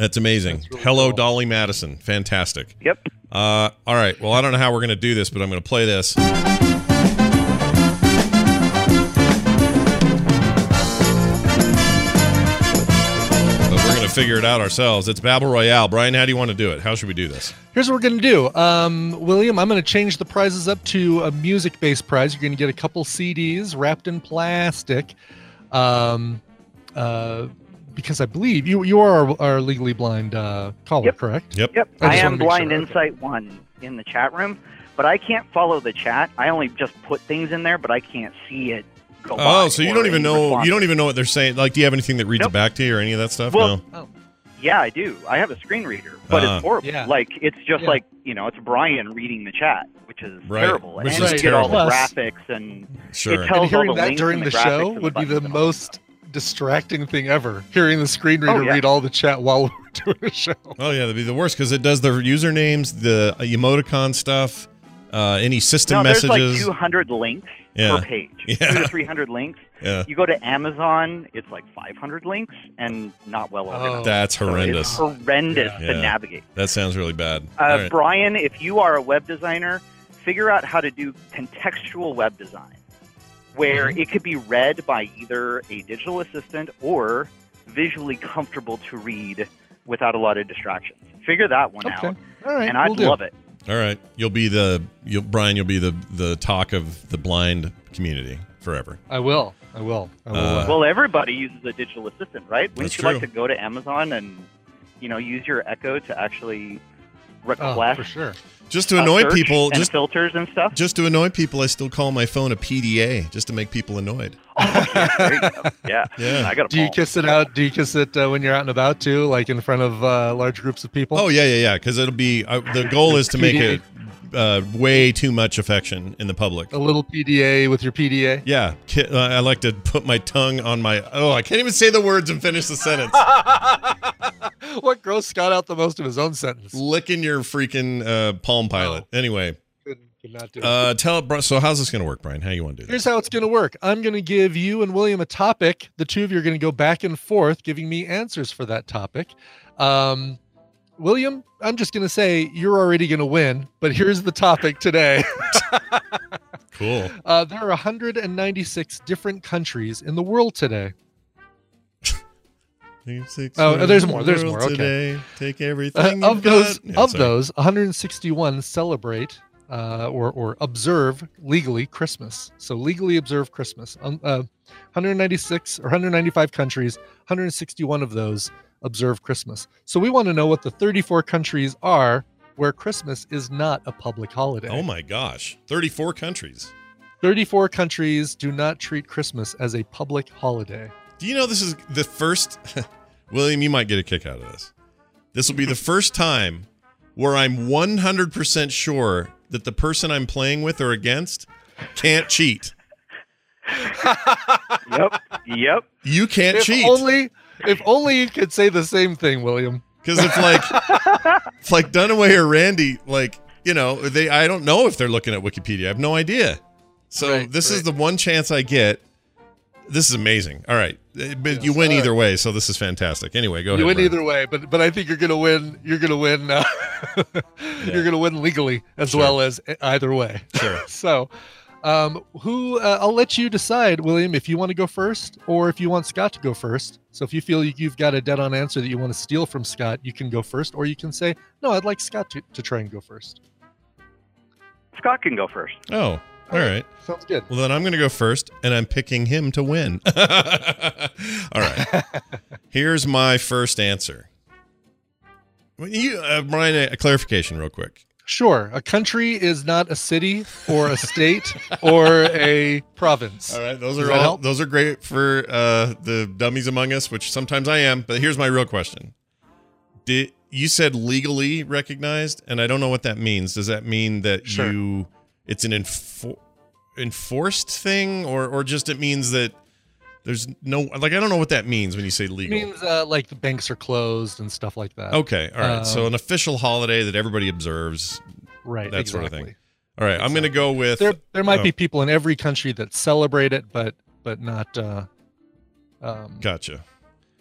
S1: That's amazing.
S2: That's really
S1: Hello,
S2: cool.
S1: Dolly Madison. Fantastic.
S6: Yep.
S1: Uh, all right. Well, I don't know how we're going to do this, but I'm going to play this. But we're going to figure it out ourselves. It's Battle Royale. Brian, how do you want to do it? How should we do this?
S2: Here's what we're going to do. Um, William, I'm going to change the prizes up to a music based prize. You're going to get a couple CDs wrapped in plastic. Um, uh, because I believe you you are our, our legally blind uh, caller,
S6: Yep.
S2: correct?
S1: Yep.
S6: Yep.
S2: I
S6: I, am Blind
S2: sure.
S6: Insight One in the chat room, but I can't follow the chat. I only just put things in there, but I can't see it. Go
S1: Oh, so you don't even know
S6: responses.
S1: you don't even know what they're saying. Like, do you have anything that reads it back to you or any of that stuff?
S6: Well,
S1: no.
S6: Yeah, I do. I have a screen reader, but
S1: Ah.
S6: it's horrible.
S2: Yeah.
S6: Like it's just
S2: Yeah.
S6: like you know, it's Brian reading the chat, which is
S1: Right.
S6: terrible.
S1: Which
S6: and
S1: is
S6: you get all the graphics and
S1: Sure.
S6: it tells
S2: And hearing
S6: all the
S2: that
S6: links
S2: during
S6: and
S2: the,
S6: the
S2: show would be the
S6: buttons and all
S2: most distracting thing ever. Hearing the screen reader
S6: Oh, yeah.
S2: read all the chat while we're doing a show.
S1: Oh yeah, that'd be the worst because it does the usernames, the emoticon stuff, uh, any system
S6: no,
S1: messages.
S6: there's like 200 links
S1: Yeah.
S6: per page.
S1: Yeah.
S6: Two to 300 links.
S1: yeah,
S6: You go to Amazon, it's like 500 links and not well organized.
S1: that's
S6: So
S1: horrendous.
S6: It's horrendous
S1: Yeah.
S6: to navigate.
S1: That sounds really bad.
S6: Uh,
S1: All right.
S6: Brian, if you are a web designer, figure out how to do contextual web design, where
S1: Mm-hmm.
S6: it could be read by either a digital assistant or visually comfortable to read without a lot of distractions. Figure that one
S2: Okay.
S6: out,
S2: All right.
S6: and I'd
S2: we'll
S6: love it.
S1: All right, you'll be the you'll Brian. You'll be the the talk of the blind community forever.
S2: I will. I will. I will.
S1: Uh,
S2: uh,
S6: Well, everybody uses a digital assistant, right? Wouldn't
S1: That's
S6: you like to go to Amazon and you know use your Echo to actually
S2: oh,
S6: request
S2: for sure.
S1: Just to
S6: uh,
S1: annoy
S6: search
S1: people,
S6: and
S1: just
S6: filters and stuff?
S1: just to annoy people, I still call my phone a PDA just to make people annoyed.
S6: Oh, yeah, there you go. Yeah,
S1: Yeah.
S6: I got a
S2: Do you
S6: ball.
S2: kiss it out? Do you kiss it uh, when you're out and about too, like in front of uh, large groups of people?
S1: Oh yeah, yeah, yeah. Because it'll be uh, the goal is to make it uh, way too much affection in the public.
S2: a little PDA with your PDA.
S1: Yeah, uh, I like to put my tongue on my. Oh, I can't even say the words and finish the sentence.
S2: what gross got out the most of his own sentence?
S1: Licking your freaking uh, Palm Pilot. Anyway,
S2: do it.
S1: uh, tell so how's this going to work, Brian? How you want to do this?
S2: Here's how it's going to work. I'm going to give you and William a topic. The two of you are going to go back and forth, giving me answers for that topic. Um, William, I'm just going to say you're already going to win, but here's the topic today.
S1: Cool.
S2: Uh, there are 196 different countries in the world today. Oh, there's more, there's more, okay.
S1: Today. Take
S2: Uh,
S1: everything
S2: of those.
S1: Yeah,
S2: of
S1: sorry.
S2: those, 161 celebrate uh, or or observe legally Christmas. So legally observe Christmas. Um, uh, 196 or 195 countries, 161 of those observe Christmas. So we want to know what the 34 countries are where Christmas is not a public holiday.
S1: Oh my gosh, 34 countries.
S2: 34 countries do not treat Christmas as a public holiday.
S1: Do you know this is the first? William, you might get a kick out of this. This will be the first time where I'm 100% sure that the person I'm playing with or against can't cheat.
S6: Yep. yep.
S1: You can't
S2: If
S1: cheat.
S2: only, if only you could say the same thing, William.
S1: Because if like if like Dunaway or Randy, like, you know, they I don't know if they're looking at Wikipedia. I have no idea. So
S2: Right,
S1: this is the one chance I get. This is amazing. All right. Uh, But you win
S2: all right.
S1: either way, so this is fantastic. Anyway, go
S2: you
S1: ahead.
S2: You win
S1: Brian.
S2: either way, but but I think you're gonna win. You're gonna win. Uh, You're gonna win legally as
S1: Sure.
S2: well as either way.
S1: Sure.
S2: so, um, who uh, I'll let you decide, William, if you want to go first or if you want Scott to go first. So if you feel you- you've got a dead-on answer that you want to steal from Scott, you can go first, or you can say, "No, I'd like Scott to, to try and go first.
S6: Scott can go first.
S1: Oh, all right.
S2: Sounds good.
S1: Well, then I'm going to go first, and I'm picking him to win. All right. Here's my first answer. You, uh, Brian, a- a clarification, real quick.
S2: Sure, a country is not a city or a state or a province.
S1: All right, those
S2: Does
S1: are all
S2: help?
S1: those are great for uh, the dummies among us, which sometimes I am. But here's my real question: Did you said legally recognized, and I don't know what that means. Does that mean that
S2: Sure.
S1: you it's an enfor- enforced thing, or or just it means that there's no like I don't know what that means when you say legal.
S2: It means uh, like the banks are closed and stuff like that.
S1: okay, all right. so
S2: Um,
S1: an official holiday that everybody observes.
S2: right,
S1: that sort of thing. All right, I'm going to go with
S2: There, there might
S1: oh,
S2: be people in every country that celebrate it, but but not. Uh, um,
S1: Gotcha.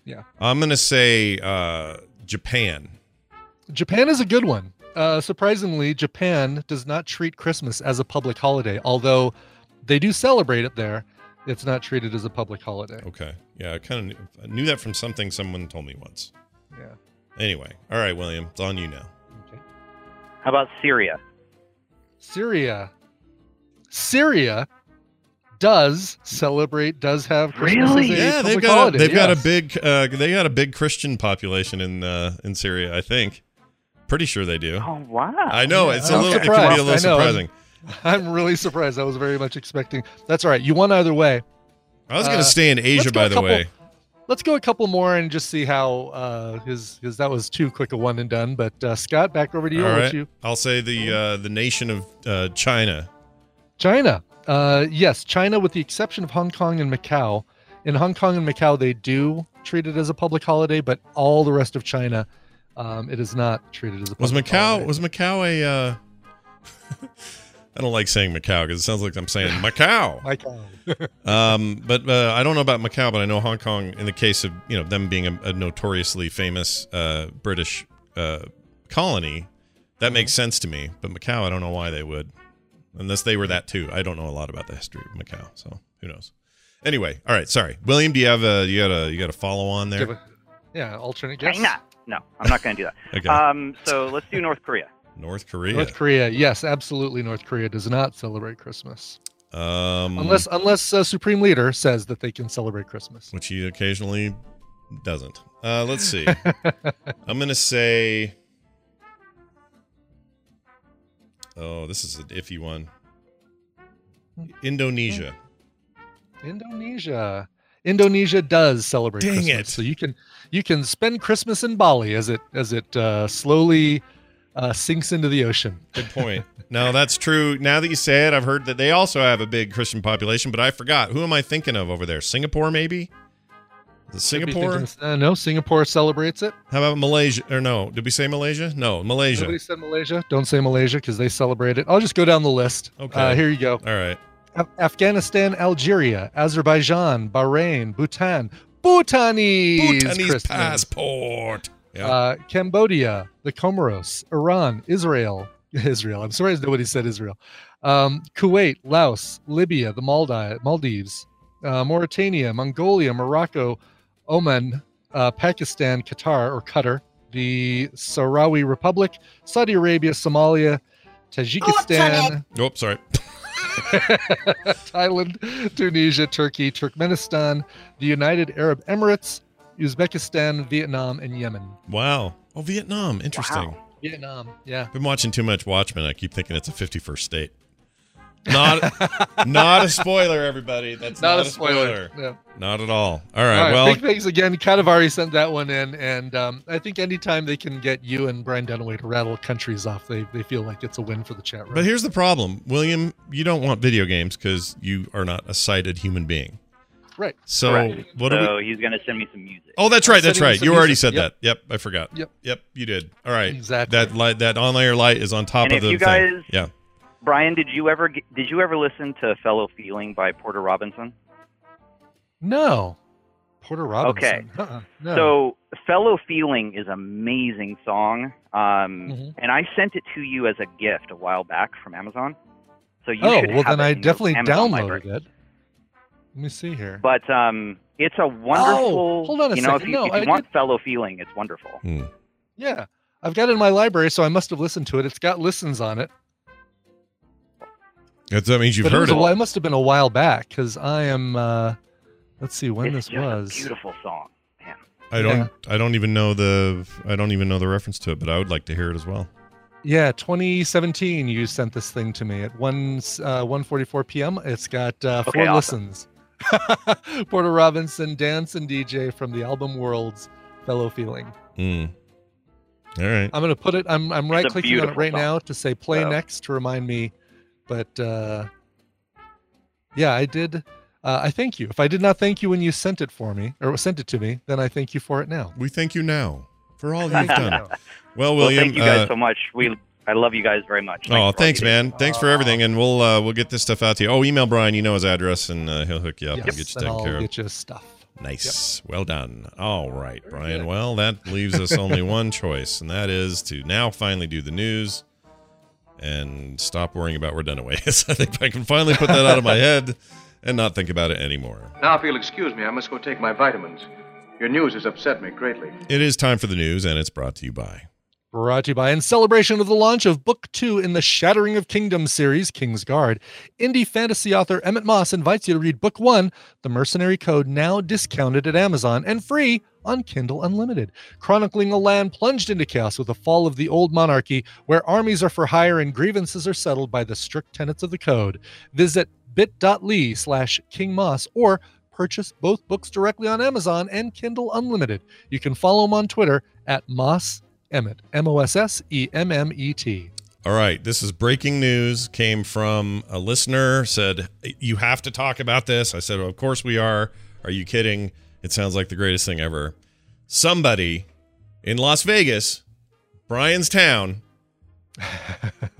S2: Yeah.
S1: I'm going to say uh, Japan.
S2: Japan is a good one. Uh, surprisingly, Japan does not treat Christmas as a public holiday, although they do celebrate it there. It's not treated as a public holiday.
S1: Okay. Yeah, I kind of knew, knew that from something someone told me once.
S2: Yeah.
S1: Anyway, all right, William, it's on you now.
S2: Okay.
S6: How about Syria?
S2: Syria. Syria does celebrate, does have Christmas
S6: Really?
S1: Yeah, they've got
S2: holiday.
S1: a, they've got a big uh, they got a big Christian population in uh, in Syria. I think. Pretty sure they do.
S6: Oh wow!
S1: I know
S2: yeah,
S1: it's a
S2: I'm
S1: little. It can be a little
S2: I know,
S1: surprising.
S2: I'm really surprised. I was very much expecting. That's all right. You won either way.
S1: I was going to
S2: Uh,
S1: stay in Asia, by the
S2: couple-
S1: way.
S2: Let's go a couple more and just see how uh, his his that was too quick a one and done. But uh, Scott, back over to you.
S1: All
S2: I'll you.
S1: I'll say the uh, the nation of uh, China.
S2: China. Uh, yes, China, with the exception of Hong Kong and Macau. In Hong Kong and Macau, they do treat it as a public holiday, but all the rest of China, um, it is not treated as a
S1: Was
S2: public
S1: Macau
S2: holiday.
S1: was Macau a? Uh, I don't like saying Macau because it sounds like I'm saying Macau.
S2: Macau.
S1: Um, but uh, I don't know about Macau, but I know Hong Kong. In the case of you know them being a, a notoriously famous uh, British uh, colony, that makes sense to me. But Macau, I don't know why they would, unless they were that too. I don't know a lot about the history of Macau, so who knows. Anyway, all right. Sorry, William. Do you have a you got a you got a follow on there?
S2: yeah, alternate guess.
S6: China. No, I'm not going to do that.
S1: Okay.
S6: Um, so let's do North Korea.
S1: North Korea.
S2: North Korea, yes, absolutely. North Korea does not celebrate Christmas
S1: um,
S2: unless unless uh, Supreme Leader says that they can celebrate Christmas.
S1: which he occasionally doesn't. Uh, let's see. I'm gonna say. Oh, this is an iffy one. Indonesia.
S2: Indonesia. Indonesia does celebrate
S1: Dang
S2: Christmas,
S1: it.
S2: so you can you can spend Christmas in Bali as it as it uh, slowly uh, sinks into the ocean.
S1: Good point. no, that's true. Now that you say it, I've heard that they also have a big Christian population, but I forgot. Who am I thinking of over there? Singapore, maybe? Is it
S2: Could be
S1: Singapore?
S2: thinking- uh, no, Singapore celebrates it.
S1: How about Malaysia? Or no? Did we say Malaysia? No, Malaysia.
S2: Nobody said Malaysia. Don't say Malaysia because they celebrate it. I'll just go down the list.
S1: Okay.
S2: Uh, here you go.
S1: All right.
S2: Af- Afghanistan, Algeria, Azerbaijan, Bahrain, Bhutan, Bhutanese,
S1: Bhutanese
S2: Christmas.
S1: passport. Yeah.
S2: Uh, Cambodia, the Comoros, Iran, Israel, Israel. I'm sorry nobody said Israel. Um, Kuwait, Laos, Libya, the Maldi- Maldives, uh, Mauritania, Mongolia, Morocco, Oman, uh, Pakistan, Qatar or Qatar, the Sahrawi Republic, Saudi Arabia, Somalia, Tajikistan,
S1: Oh, sorry.
S2: Thailand, Tunisia, Turkey, Turkmenistan, the United Arab Emirates, Uzbekistan, Vietnam, and Yemen.
S1: Wow. Oh, Vietnam. Interesting.
S6: Wow.
S2: Vietnam, yeah.
S1: Been watching too much Watchmen. I keep thinking it's a 51st state. Not, not a spoiler, everybody. That's not,
S2: Not, a spoiler. Yeah.
S1: Not at all. All right.
S2: All right,
S1: well,
S2: big thanks again. Kadavari sent that one in, and um, I think anytime they can get you and Brian Dunaway to rattle countries off, they, they feel like it's a win for the chat room.
S1: but here's the problem, William. You don't want video games because you are not a sighted human being.
S2: Right.
S1: So
S6: Correct.
S1: what do we?
S6: so he's going to send me some music.
S1: Oh, that's right. That's right. You already
S2: music.
S1: said
S2: Yep.
S1: that. Yep, I forgot.
S2: Yep.
S1: Yep, you did. All right.
S2: Exactly.
S1: That light, that on-layer light is on top
S6: And
S1: of
S6: if
S1: the
S6: you
S1: thing.
S6: guys-
S1: Yeah.
S6: Brian, did you ever did you ever listen to "Fellow Feeling" by Porter Robinson?
S2: No. Porter Robinson.
S6: Okay.
S2: Uh-uh. No.
S6: So, "Fellow Feeling" is an amazing song, um,
S2: Mhm.
S6: and I sent it to you as a gift a while back from Amazon. So you
S2: oh, well, then I definitely
S6: Amazon
S2: downloaded
S6: library.
S2: it. Let me see here.
S6: But um, it's a wonderful.
S2: Oh, hold on a
S6: you know,
S2: second.
S6: if you,
S2: No,
S6: if you
S2: I
S6: want
S2: did-
S6: "Fellow Feeling," it's wonderful.
S1: Hmm.
S2: Yeah. I've got it in my library, so I must have listened to it. It's got listens on it.
S1: That's, that means you've
S2: but it,
S1: heard
S2: was
S1: it.
S2: a, while- it must have been a while back because I am. Uh, let's see when
S6: it's
S2: this
S6: just
S2: was.
S6: a beautiful song. Man.
S1: I don't. I don't even know the. I don't even know the reference to it, but I would like to hear it as well.
S2: Yeah, 2017. You sent this thing to me at one uh, 1:44 p.m. It's got uh,
S6: Okay,
S2: four
S6: awesome.
S2: listens. Porter Robinson, dance and DJ from the album Worlds, fellow feeling.
S1: Hmm. All right.
S2: I'm gonna put it. I'm I'm right clicking on it right
S6: song.
S2: now to say play
S6: So-
S2: next to remind me. But uh, yeah, I did. Uh, I thank you. If I did not thank you when you sent it for me or sent it to me, then I thank you for it now.
S1: We thank you now for all you've done.
S2: now.
S1: Well,
S6: Well,
S1: William.
S6: thank you guys
S1: uh,
S6: so much. We I love you guys very much.
S1: Oh, thanks,
S6: you do.
S1: man. Thanks for everything, and we'll uh, we'll get this stuff out to you. Oh, email Brian. You know his address, and uh, he'll hook you up and get you taken
S2: I'll
S1: care of.
S2: get you stuff.
S1: Nice. Well done. All right, Brian.
S2: good.
S1: Well, that leaves us only one choice, and that is to now finally do the news and stop worrying about where Dunaway is. I think I can finally put that out of my head and not think about it anymore.
S7: Now, if you'll excuse me, I must go take my vitamins. Your news has upset me greatly.
S1: It is time for the news, and it's brought to you by.
S2: Brought to you by, in celebration of the launch of Book Two in the Shattering of Kingdoms series, King's Guard, indie fantasy author Emmett Moss invites you to read Book One, The Mercenary Code, now discounted at Amazon and free on Kindle Unlimited, chronicling a land plunged into chaos with the fall of the old monarchy, where armies are for hire and grievances are settled by the strict tenets of the code. Visit bit.ly slash King Moss or purchase both books directly on Amazon and Kindle Unlimited. You can follow him on Twitter at Moss Emmett, M O S S E M M E T.
S1: All right, this is breaking news. Came from a listener. Said you have to talk about this. I said, well, of course we are. Are you kidding? It sounds like the greatest thing ever. Somebody in Las Vegas, Brian's town.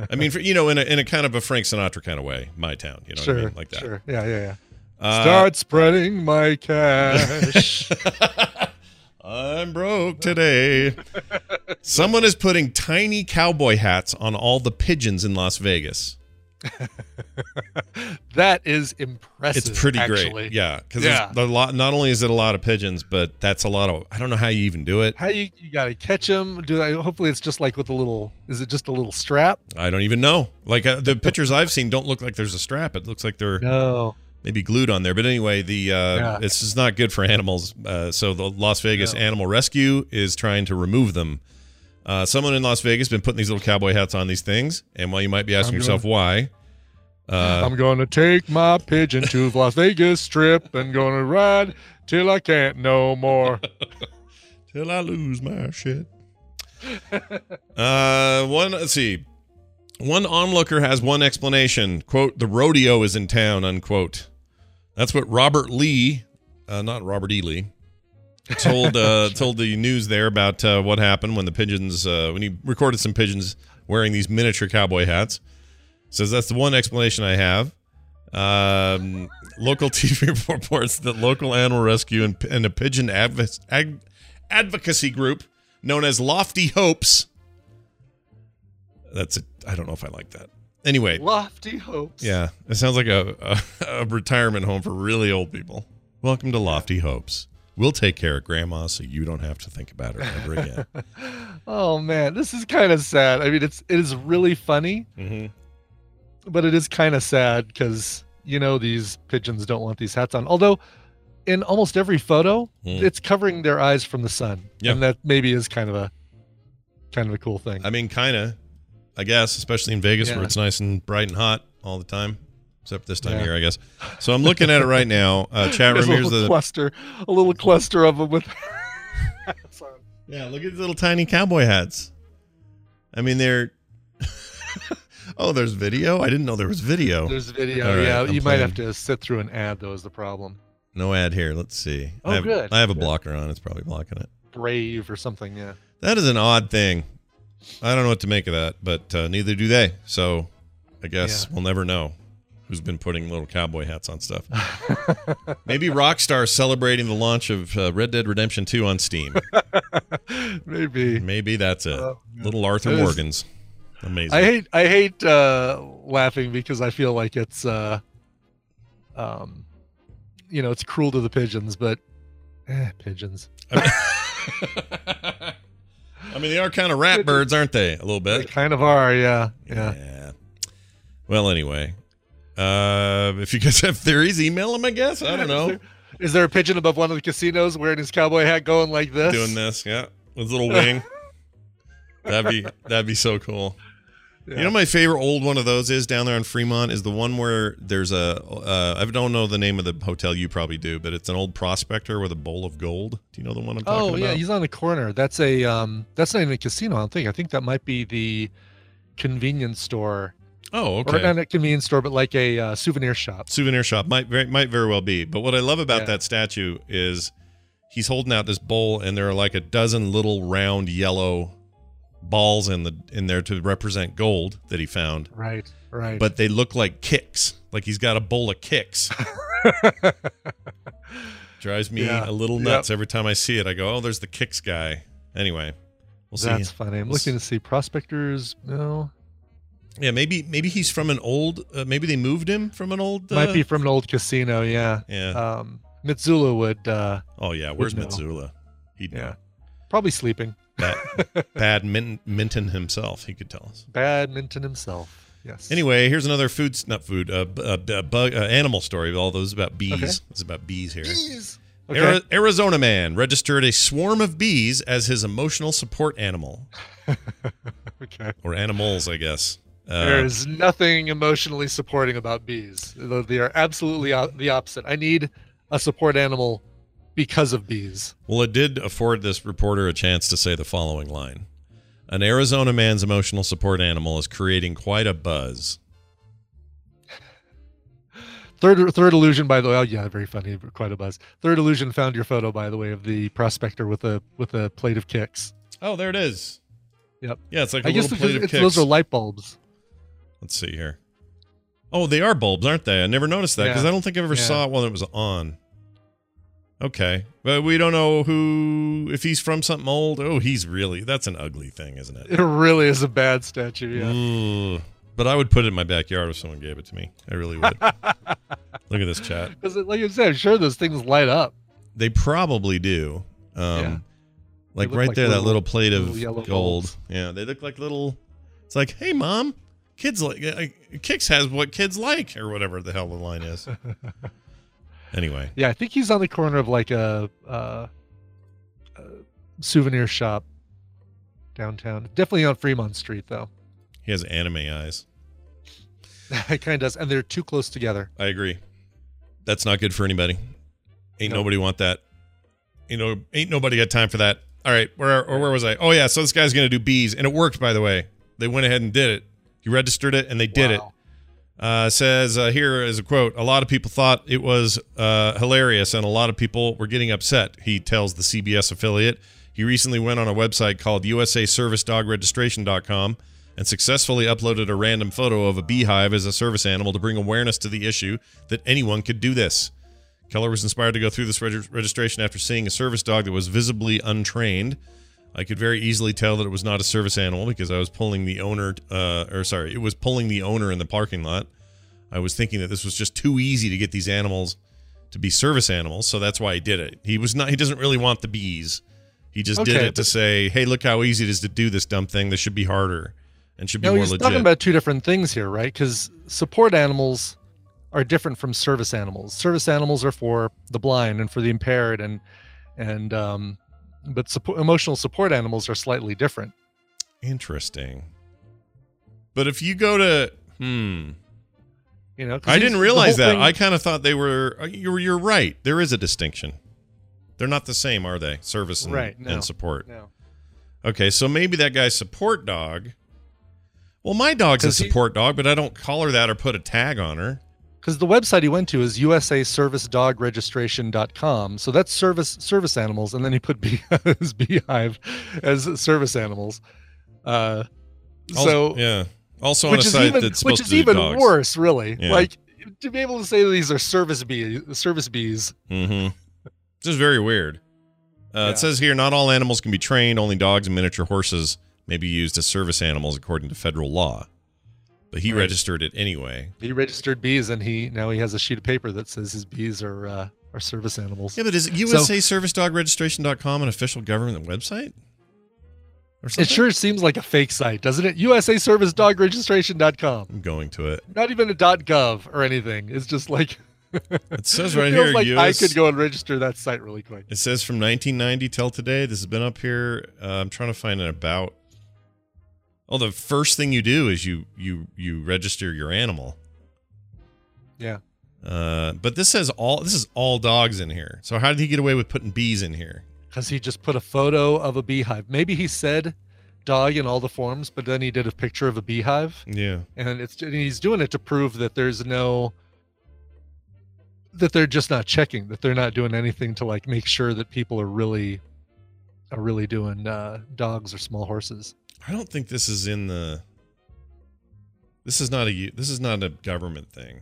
S1: I mean, for, you know, in a in a kind of a Frank Sinatra kind of way, my town. You know
S2: sure,
S1: what I mean, like that.
S2: Sure. Yeah, yeah, yeah.
S1: Uh,
S2: Start spreading my cash.
S1: I'm broke today. Someone is putting tiny cowboy hats on all the pigeons in Las Vegas.
S2: that is impressive.
S1: It's pretty
S2: actually.
S1: great. Yeah, because
S2: Yeah.
S1: a lot. Not only is it a lot of pigeons, but that's a lot of. I don't know how you even do it.
S2: How you you gotta catch them? Do I? Hopefully, it's just like with a little. Is it just a little strap?
S1: I don't even know. Like uh, the pictures I've seen don't look like there's a strap. It looks like they're
S2: No.
S1: Maybe glued on there. But anyway, the uh,
S2: Yeah.
S1: this is not good for animals. Uh, so the Las Vegas
S2: No.
S1: Animal Rescue is trying to remove them. Uh, someone in Las Vegas been putting these little cowboy hats on these things, and while you might be asking
S2: I'm
S1: yourself why, uh,
S2: I'm going to take my pigeon to Las Vegas Strip and going to ride till I can't no more.
S1: till I lose my shit. uh, one. Let's see. One onlooker has one explanation. "Quote: The rodeo is in town." Unquote. That's what Robert Lee, uh, not Robert E. Lee, told uh, told the news there about uh, what happened when the pigeons uh, when he recorded some pigeons wearing these miniature cowboy hats. Says that's the one explanation I have. Um, local TV reports that local animal rescue and, and a pigeon adv- advocacy group known as Lofty Hopes. That's it. I don't know if I like that. Anyway,
S2: Lofty hopes.
S1: yeah, it sounds like a, a, a retirement home for really old people. Welcome to Lofty Hopes. We'll take care of grandma so you don't have to think about her ever again.
S2: Oh man, this is kind of sad. I mean, it's it is really funny,
S1: hmm
S2: but it is kind of sad because you know these pigeons don't want these hats on. Although, in almost every photo,
S1: Mm.
S2: it's covering their eyes from the sun,
S1: Yeah.
S2: and that maybe is kind of a kind of a cool thing.
S1: I mean, kind of, I guess, especially in Vegas where it's nice and bright and hot all the time, except this time of year, I guess. So I'm looking at it right now. Uh, chat room, here's the.
S2: cluster, a little cluster of them with. hats on.
S1: Yeah, look at these little tiny cowboy hats. I mean, they're. oh, there's video? I didn't know there was video.
S2: There's video.
S1: Right,
S2: yeah,
S1: I'm
S2: you might have to sit through an ad though. Is the problem?
S1: No ad here. Let's see.
S2: Oh,
S1: I have,
S2: good,
S1: I have a
S2: good.
S1: blocker on. It's probably blocking it.
S2: Brave or something. Yeah.
S1: That is an odd thing. I don't know what to make of that, but uh, neither do they. So I guess
S2: Yeah.
S1: we'll never know who's been putting little cowboy hats on stuff. Maybe Rockstar celebrating the launch of uh, Red Dead Redemption 2 on Steam.
S2: Maybe.
S1: Maybe that's it.
S2: Oh,
S1: little Arthur
S2: is-
S1: Morgans. Amazing.
S2: I hate I hate uh, laughing because I feel like it's uh, um, you know, it's cruel to the pigeons, but eh, pigeons.
S1: I mean, they are kind of rat birds, aren't they? A little
S2: They
S1: bit.
S2: kind of are, yeah, yeah.
S1: Yeah. Well, anyway, uh, if you guys have theories, email them. I guess I don't
S2: Is
S1: know.
S2: there, is there a pigeon above one of the casinos wearing his cowboy hat, going like this?
S1: Doing this, yeah, with his little wing. that'd be that'd be so cool. You know, my favorite old one of those is down there on Fremont is the one where there's a uh, I don't know the name of the hotel. You probably do, but it's an old prospector with a bowl of gold. Do you know the one I'm talking about?
S2: Oh yeah,
S1: about?
S2: he's on the corner. That's a um, that's not even a casino. I don't think. I think that might be the convenience store,
S1: oh,
S2: or
S1: okay.
S2: not a convenience store, but like a uh, souvenir shop.
S1: souvenir shop might very, might very well be. But what I love about
S2: Yeah.
S1: that statue is he's holding out this bowl, and there are like a dozen little round yellow balls in the in there to represent gold that he found.
S2: Right, right.
S1: But they look like Kix, like he's got a bowl of Kix. Drives me
S2: Yeah.
S1: a little
S2: Yep.
S1: nuts every time I see it. I go, "Oh, there's the Kix guy." Anyway, we'll see.
S2: that's funny. I'm
S1: We'll
S2: looking to see prospectors. No,
S1: Yeah, maybe maybe he's from an old. Uh, maybe they moved him from an old. Uh,
S2: might be from an old casino. Yeah.
S1: Yeah.
S2: Um, Mitsula would. Uh,
S1: oh yeah. Where's
S2: know.
S1: Mitsula? He'd
S2: yeah. Probably sleeping.
S1: Bad, bad Min- Minton himself. He could tell us.
S2: Badminton himself. Yes.
S1: Anyway, here's another food, not food, uh, b- uh, uh, bug, uh, animal story. All those about bees.
S2: Okay.
S1: It's about bees here.
S2: Bees. Okay.
S1: Ari- Arizona man registered a swarm of bees as his emotional support animal,
S2: okay.
S1: or animals, I guess. Uh,
S2: There's nothing emotionally supporting about bees. They are absolutely o- the opposite. I need a support animal because of bees.
S1: well, it did afford this reporter a chance to say the following line: "An Arizona man's emotional support animal is creating quite a buzz."
S2: Third third illusion, by the way. Oh yeah, very funny. Quite a buzz. Third illusion found your photo, by the way, of the prospector with a with a plate of Kix.
S1: Oh, there it is.
S2: Yep.
S1: Yeah, it's like a
S2: I guess
S1: plate of Kix.
S2: those are light bulbs.
S1: Let's see here. Oh, they are bulbs, aren't they? I never noticed that because
S2: Yeah.
S1: I don't think I ever
S2: Yeah.
S1: saw it while it was on. Okay, but we don't know who if he's from something old. Oh, he's really that's an ugly thing, isn't it?
S2: It really is a bad statue. Yeah.
S1: Ooh. But I would put it in my backyard if someone gave it to me. I really would. Look at this chat.
S2: Because, like you said, I'm sure those things light up.
S1: They probably do. Um,
S2: Yeah.
S1: Like right
S2: like
S1: there, that
S2: little-
S1: little plate of
S2: little
S1: gold. Yeah, they look like little. It's like, hey, mom, kids like uh, Kix has what kids like, or whatever the hell the line is. anyway,
S2: Yeah, I think he's on the corner of like a, uh, a souvenir shop downtown. Definitely on Fremont Street, though.
S1: he has anime eyes.
S2: it kind of does, and they're too close together.
S1: I agree. That's not good for anybody. Ain't
S2: No.
S1: nobody want that. You know, ain't nobody got time for that. All right, where or where was I? Oh yeah, so this guy's gonna do bees, and it worked. By the way, they went ahead and did it. He registered it, and they did it.
S2: Wow.
S1: Uh, says uh, here is a quote. A lot of people thought it was uh, hilarious, and a lot of people were getting upset. He tells the CBS affiliate. He recently went on a website called USAServiceDogRegistration.com and successfully uploaded a random photo of a beehive as a service animal to bring awareness to the issue that anyone could do this. Keller was inspired to go through this reg- registration after seeing a service dog that was visibly untrained. I could very easily tell that it was not a service animal because I was pulling the owner, uh, or sorry, it was pulling the owner in the parking lot. I was thinking that this was just too easy to get these animals to be service animals, so that's why he did it. He was not. He doesn't really want the bees. He just did it to say, "Hey, look how easy it is to do this dumb thing. This should be harder and should be
S2: No,
S1: more
S2: he's
S1: legit."
S2: talking about two different things here, right? Because support animals are different from service animals. Service animals are for the blind and for the impaired, and and um, but support, emotional support animals are slightly different.
S1: Interesting. But if you go to, hmm,
S2: You know,
S1: I didn't realize that.
S2: thing-
S1: I kind of thought they were. uh, You're you're right. There is a distinction. They're not the same, are they? Service and,
S2: Right, no,
S1: and support.
S2: no.
S1: Okay, so maybe that guy's support dog. Well, my dog's a
S2: 'Cause he-
S1: support dog, but I don't call her that or put a tag on her.
S2: Because the website he went to is usaservicedogregistration.com so that's service service animals and then he put bee, his beehive as service animals uh so
S1: yeah. Also on a site
S2: even
S1: that's
S2: which is even
S1: dogs.
S2: worse really
S1: Yeah.
S2: like to be able to say these are service bees service bees
S1: Mm-hmm. This is very weird. Uh,
S2: Yeah.
S1: It says here, not all animals can be trained. Only dogs and miniature horses may be used as service animals according to federal law. But he
S2: Right.
S1: registered it anyway.
S2: he registered bees and he now he has a sheet of paper that says his bees are uh are service animals
S1: Yeah, but is USA Service Dog Registration.com an official government website?
S2: It sure seems like a fake site doesn't it usaservicedogregistration.com
S1: I'm going to it.
S2: not even a .gov or anything it's just like
S1: It says right
S2: feels
S1: here,
S2: like
S1: US
S2: I could go and register that site really quick.
S1: It says from 1990 till today. This has been up here. Uh, I'm trying to find an about. Oh, the first thing you do is you you you register your animal.
S2: Yeah.
S1: Uh, but this says all. This is all dogs in here. So how did he get away with putting bees in here?
S2: Because he just put a photo of a beehive. Maybe he said dog in all the forms, but then he did a picture of a beehive.
S1: Yeah.
S2: And it's and he's doing it to prove that there's no that they're just not checking, that they're not doing anything to like make sure that people are really are really doing uh, dogs or small horses.
S1: I don't think this is in the. This is not a. This is not a government thing.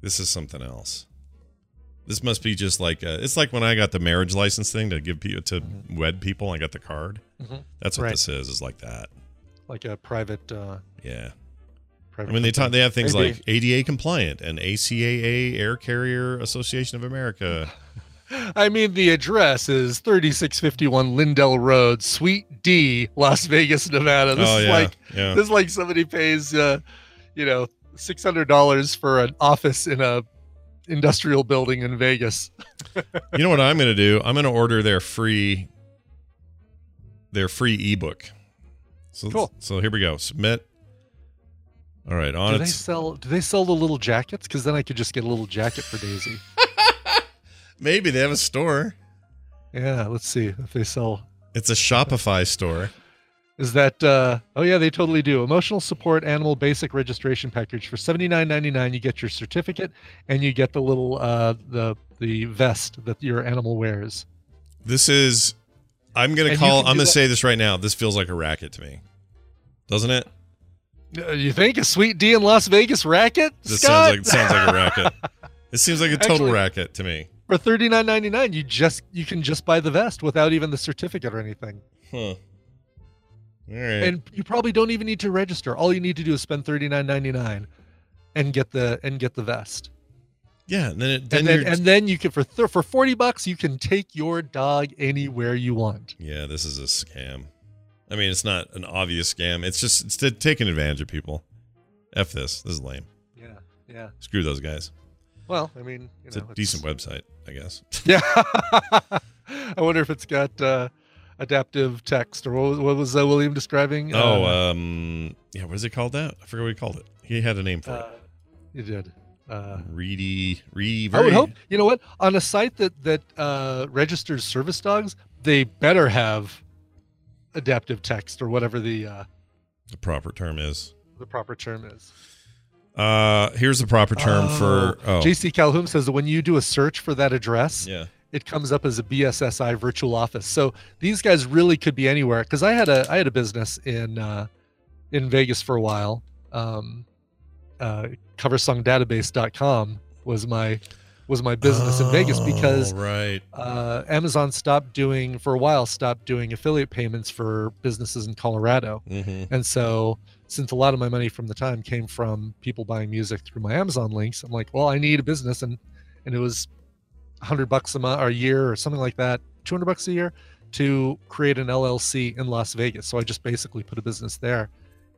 S1: This is something else. This must be just like a, it's like when I got the marriage license thing to give people to wed people. I got the card.
S2: Mhm.
S1: That's what
S2: Right.
S1: this is. Is like that.
S2: Like a private uh
S1: Yeah.
S2: private
S1: I mean, they talk. They have things
S2: Maybe.
S1: like ADA compliant and ACAA Air Carrier Association of America.
S2: I mean, the address is 3651 Lindell Road, Suite D, Las Vegas, Nevada. This
S1: oh
S2: is
S1: yeah,
S2: like
S1: yeah.
S2: this is like somebody pays, uh, you know, six hundred dollars for an office in a industrial building in Vegas.
S1: you know what I'm going to do? I'm going to order their free their free ebook. So
S2: Cool.
S1: so here we go. Submit. All right, on
S2: Do they sell? Do they sell the little jackets? Because then I could just get a little jacket for Daisy.
S1: Maybe they have a store.
S2: yeah, let's see if they sell.
S1: It's a Shopify store.
S2: Is that? uh Oh yeah, they totally do. Emotional support animal basic registration package for seventy nine ninety nine. You get your certificate and you get the little uh the the vest that your animal wears.
S1: This is I'm going to
S2: And
S1: call I'm going to
S2: that-
S1: say this right now. This feels like a racket to me. Doesn't it?
S2: Uh, you think a sweet D in Las Vegas racket?
S1: This
S2: Scott?
S1: sounds like sounds like a racket. It seems like a total
S2: Actually-
S1: racket to me.
S2: For thirty nine ninety nine. You just you can just buy the vest without even the certificate or anything,
S1: Huh. All right.
S2: and you probably don't even need to register. All you need to do is spend thirty nine ninety nine, and get the and get the vest.
S1: yeah, and then it, then
S2: and then and then you can for th- for forty bucks you can take your dog anywhere you want.
S1: Yeah, this is a scam. I mean, it's not an obvious scam. It's just it's to taking advantage of people. F this. This is lame.
S2: Yeah, yeah.
S1: Screw those guys.
S2: Well, I mean, you
S1: It's
S2: know,
S1: a decent website, I guess.
S2: Yeah. I wonder if it's got uh, adaptive text or what was, what was uh, William describing?
S1: Oh,
S2: Uh,
S1: um, yeah. What is it called? That I forget what he called it. He had a name for
S2: uh, He did. Uh,
S1: it. Reedy, reedy.
S2: I would hope. You know what? On a site that that uh, registers service dogs, they better have adaptive text or whatever the uh,
S1: the proper term is.
S2: the proper term is.
S1: Uh, here's the proper term for. Oh,
S2: JC Calhoun says that when you do a search for that address,
S1: yeah.
S2: it comes up as a BSSI virtual office. So these guys really could be anywhere. Because I had a I had a business in uh, in Vegas for a while. Um, uh, coversongdatabase.com was my was my business in Vegas because
S1: Oh, right.
S2: uh, Amazon stopped doing for a while stopped doing affiliate payments for businesses in Colorado,
S1: hmm
S2: and so since a lot of my money from the time came from people buying music through my Amazon links, I'm like, well, I need a business and
S8: and it was 100 bucks a month or a year or something like that, 200 bucks a year to create an LLC in Las Vegas. So I just basically put a business there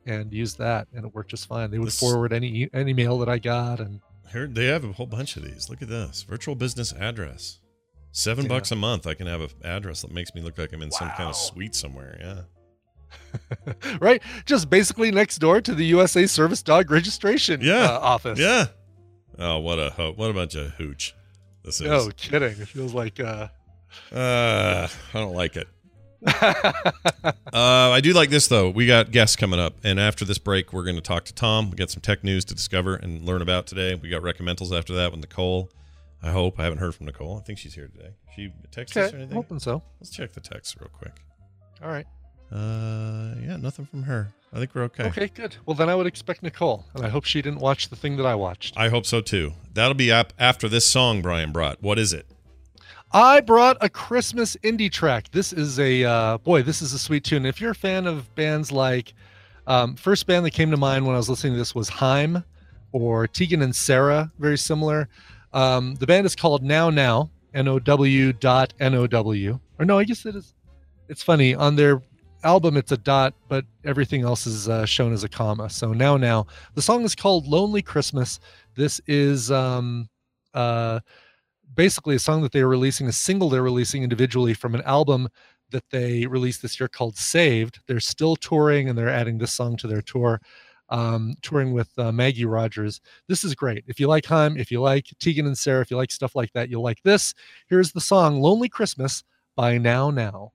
S8: and used that, and it worked just fine. They would
S1: This-
S8: forward any e, any mail that I got, and
S1: Here they have a whole bunch of these. Look at this virtual business address. Seven
S8: Yeah.
S1: bucks a month. I can have an address that makes me look like I'm in some kind of suite somewhere. Yeah.
S8: right, just basically next door to the USA Service Dog Registration
S1: Yeah.
S8: uh, office.
S1: Yeah. Oh, what a ho- what a bunch of hooch. This is.
S8: No kidding. It feels like uh,
S1: Uh, I don't like it. Uh, I do like this though. We got guests coming up, and after this break, we're going to talk to Tom. We got some tech news to discover and learn about today. We got recommendals after that with Nicole. I hope I haven't heard from Nicole. I think she's here today. She texted us or
S8: okay.
S1: Anything?
S8: hoping so.
S1: Let's check the text real quick.
S8: All right.
S1: Uh, yeah, nothing from her. I think we're okay.
S8: Okay, good. Well, then I would expect Nicole, and I hope she didn't watch the thing that I watched.
S1: I hope so too. That'll be up after this song Brian brought. What is it?
S8: I brought a Christmas indie track. This is a uh, boy. This is a sweet tune. If you're a fan of bands like, um, first band that came to mind when I was listening to this was Haim, or Tegan and Sara, very similar. Um, the band is called Now Now, N O W dot N O W. Or no, I guess it is. It's funny on their album it's a dot, but everything else is uh, shown as a comma. So Now Now. The song is called Lonely Christmas. This is um, uh, basically a song that they are releasing, a single they're releasing individually from an album that they released this year called Saved. They're still touring and they're adding this song to their tour, um, touring with uh, Maggie Rogers. This is great. If you like Haim, if you like Tegan and Sara, if you like stuff like that, you'll like this. Here's the song Lonely Christmas by Now Now.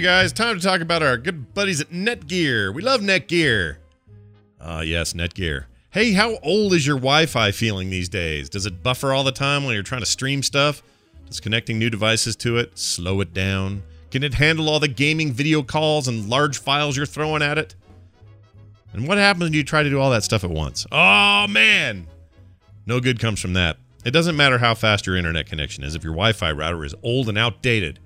S1: Guys. Time to talk about our good buddies at Netgear. We love Netgear. Ah, yes, Netgear. Hey, how old is your Wi Fi feeling these days? Does it buffer all the time when you're trying to stream stuff? Does connecting new devices to it slow it down? Can it handle all the gaming video calls and large files you're throwing at it? And what happens when you try to do all that stuff at once? Oh, man! No good comes from that. It doesn't matter how fast your internet connection is if your Wi Fi router is old and outdated.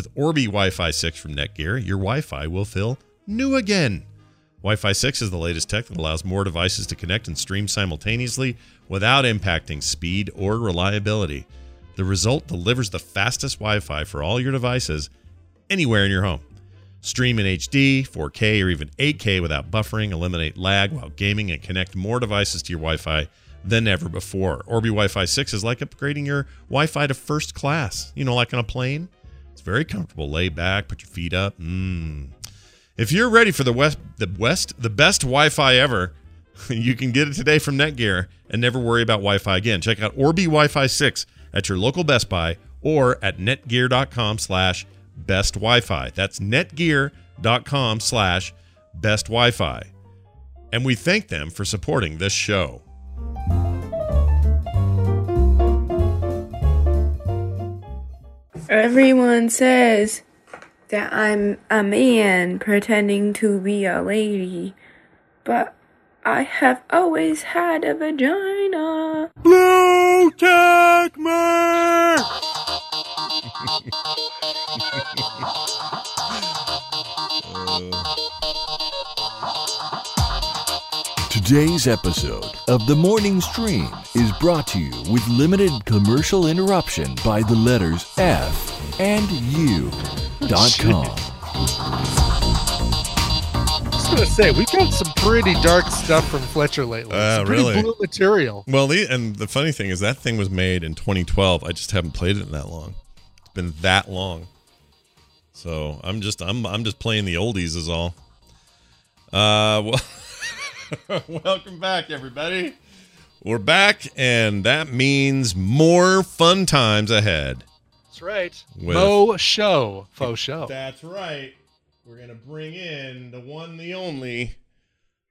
S1: With Orbi Wi Fi 6 from Netgear, your Wi Fi will feel new again. Wi Fi 6 is the latest tech that allows more devices to connect and stream simultaneously without impacting speed or reliability. The result delivers the fastest Wi Fi for all your devices anywhere in your home. Stream in HD, 4K, or even 8K without buffering, eliminate lag while gaming, and connect more devices to your Wi Fi than ever before. Orbi Wi Fi 6 is like upgrading your Wi Fi to first class, you know, like on a plane. It's very comfortable. Lay back, put your feet up. Mmm. If you're ready for the West, the West, the best Wi-Fi ever, you can get it today from Netgear and never worry about Wi-Fi again. Check out Orbi Wi-Fi 6 at your local Best Buy or at netgear.com slash best Wi-Fi. That's netgear.com slash best Wi-Fi. And we thank them for supporting this show.
S9: Everyone says that I'm a man pretending to be a lady, but I have always had a vagina.
S10: Blue Techmer!
S11: Today's episode of The Morning Stream is brought to you with limited commercial interruption by the letters F and U dot com.
S2: I was gonna say we've got some pretty dark stuff from Fletcher lately.
S1: Uh,
S2: Some pretty
S1: really?
S2: blue material.
S1: Well, the, and the funny thing is that thing was made in 2012. I just haven't played it in that long. It's been that long. So I'm just I'm I'm just playing the oldies is all. Uh, well, welcome back, everybody. We're back, and that means more fun times ahead.
S2: That's right.
S1: With-
S2: Mo show, faux show.
S1: That's right. We're gonna bring in the one, the only,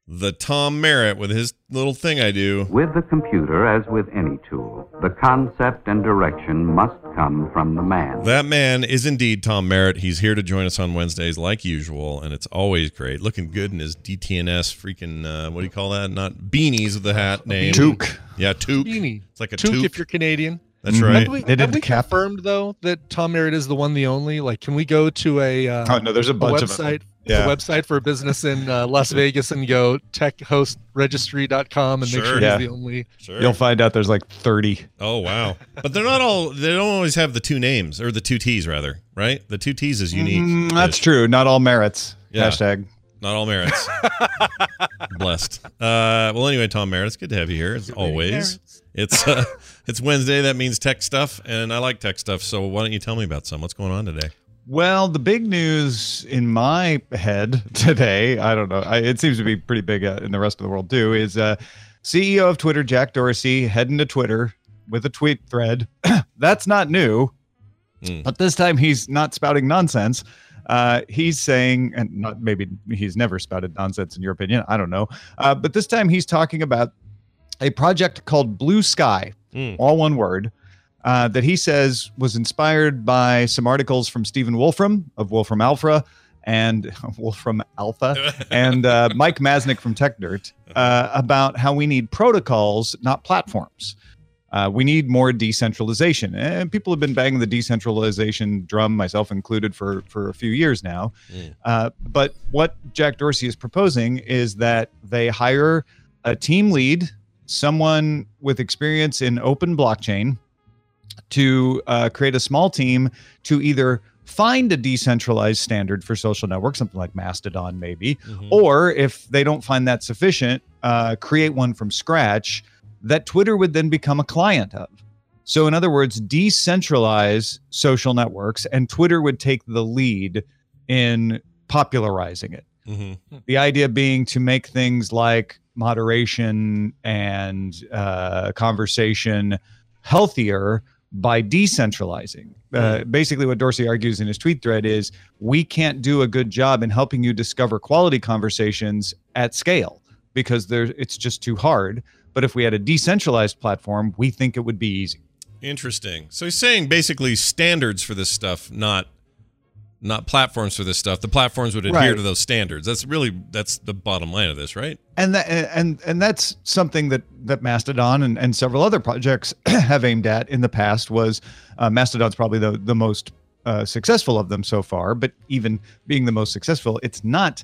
S1: the Tom Merritt with his little thing I do.
S12: With the computer, as with any tool, the concept and direction must come from the man.
S1: That man is indeed Tom Merritt. He's here to join us on Wednesdays, like usual, and it's always great. Looking good in his DTNS freaking uh, what do you call that? Not beanies with the hat name.
S2: Toque.
S1: Yeah, toque.
S2: Beanie.
S1: It's like a
S2: Toque
S1: toque.
S2: if you're Canadian.
S1: That's right.
S2: Have we, have we confirmed though that Tom Merritt is the one, the only? Like, can we go to a uh,
S13: Oh, no, there's a bunch of them.
S2: Website,
S13: Yeah.
S2: a website for a business in uh, Las Vegas and go techhostregistry.com and make
S1: Sure.
S2: sure
S13: Yeah.
S2: he's the only.
S1: Sure.
S13: You'll find out there's like 30.
S1: Oh wow! But they're not all. They don't always have the two names or the two T's rather. Right? The two T's is unique.
S13: Mm, that's true. Not all merits.
S1: Yeah.
S13: Hashtag.
S1: Not all merits. Blessed. Uh, well, anyway, Tom Merritt, it's good to have you here as always. It's uh, it's Wednesday. That means tech stuff, and I like tech stuff. So why don't you tell me about some? What's going on today?
S13: Well, the big news in my head today, I don't know, I, it seems to be pretty big uh, in the rest of the world too, is uh, CEO of Twitter, Jack Dorsey, heading to Twitter with a tweet thread. That's not new,
S1: Hmm.
S13: but this time he's not spouting nonsense. Uh, he's saying, and not maybe he's never spouted nonsense in your opinion, I don't know. Uh, but this time he's talking about a project called Bluesky,
S1: Hmm.
S13: all one word, uh, that he says was inspired by some articles from Stephen Wolfram of Wolfram Alpha and Wolfram Alpha and uh, Mike Masnick from TechDirt uh, about how we need protocols, not platforms. Uh, we need more decentralization, and people have been banging the decentralization drum, myself included, for for a few years now. Uh, but what Jack Dorsey is proposing is that they hire a team lead, someone with experience in open blockchain, to uh, create a small team to either find a decentralized standard for social networks, something like Mastodon, maybe, or if they don't find that sufficient, uh, create one from scratch that Twitter would then become a client of. So, in other words, decentralize social networks, and Twitter would take the lead in popularizing it.
S1: Mm-hmm.
S13: The idea being to make things like moderation and uh, conversation healthier by decentralizing. Uh, basically, what Dorsey argues in his tweet thread is we can't do a good job in helping you discover quality conversations at scale because there it's just too hard. But if we had a decentralized platform, we think it would be easy.
S1: Interesting. So he's saying basically standards for this stuff, not not platforms for this stuff. The platforms would adhere
S13: Right.
S1: to those standards. That's really that's the bottom line of this, right?
S13: and that and and that's something that that Mastodon and, and several other projects have aimed at in the past was uh, Mastodon's probably the the most uh, successful of them so far but even being the most successful it's not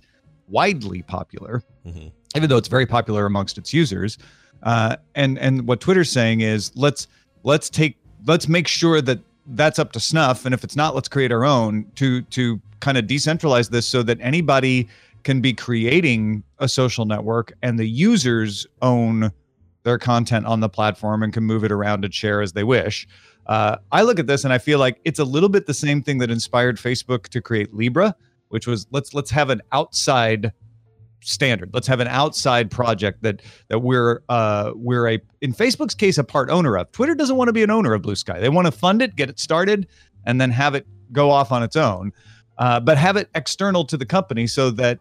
S13: widely popular
S1: Mhm.
S13: even though it's very popular amongst its users uh, and and what Twitter's saying is let's let's take let's make sure that that's up to snuff and if it's not let's create our own to to kind of decentralize this so that anybody can be creating a social network and the users own their content on the platform and can move it around and share as they wish. Uh, I look at this and I feel like it's a little bit the same thing that inspired Facebook to create Libra, which was let's let's have an outside standard. Let's have an outside project that that we're uh, we're a in Facebook's case a part owner of. Twitter doesn't want to be an owner of Bluesky. They want to fund it, get it started, and then have it go off on its own, uh, but have it external to the company so that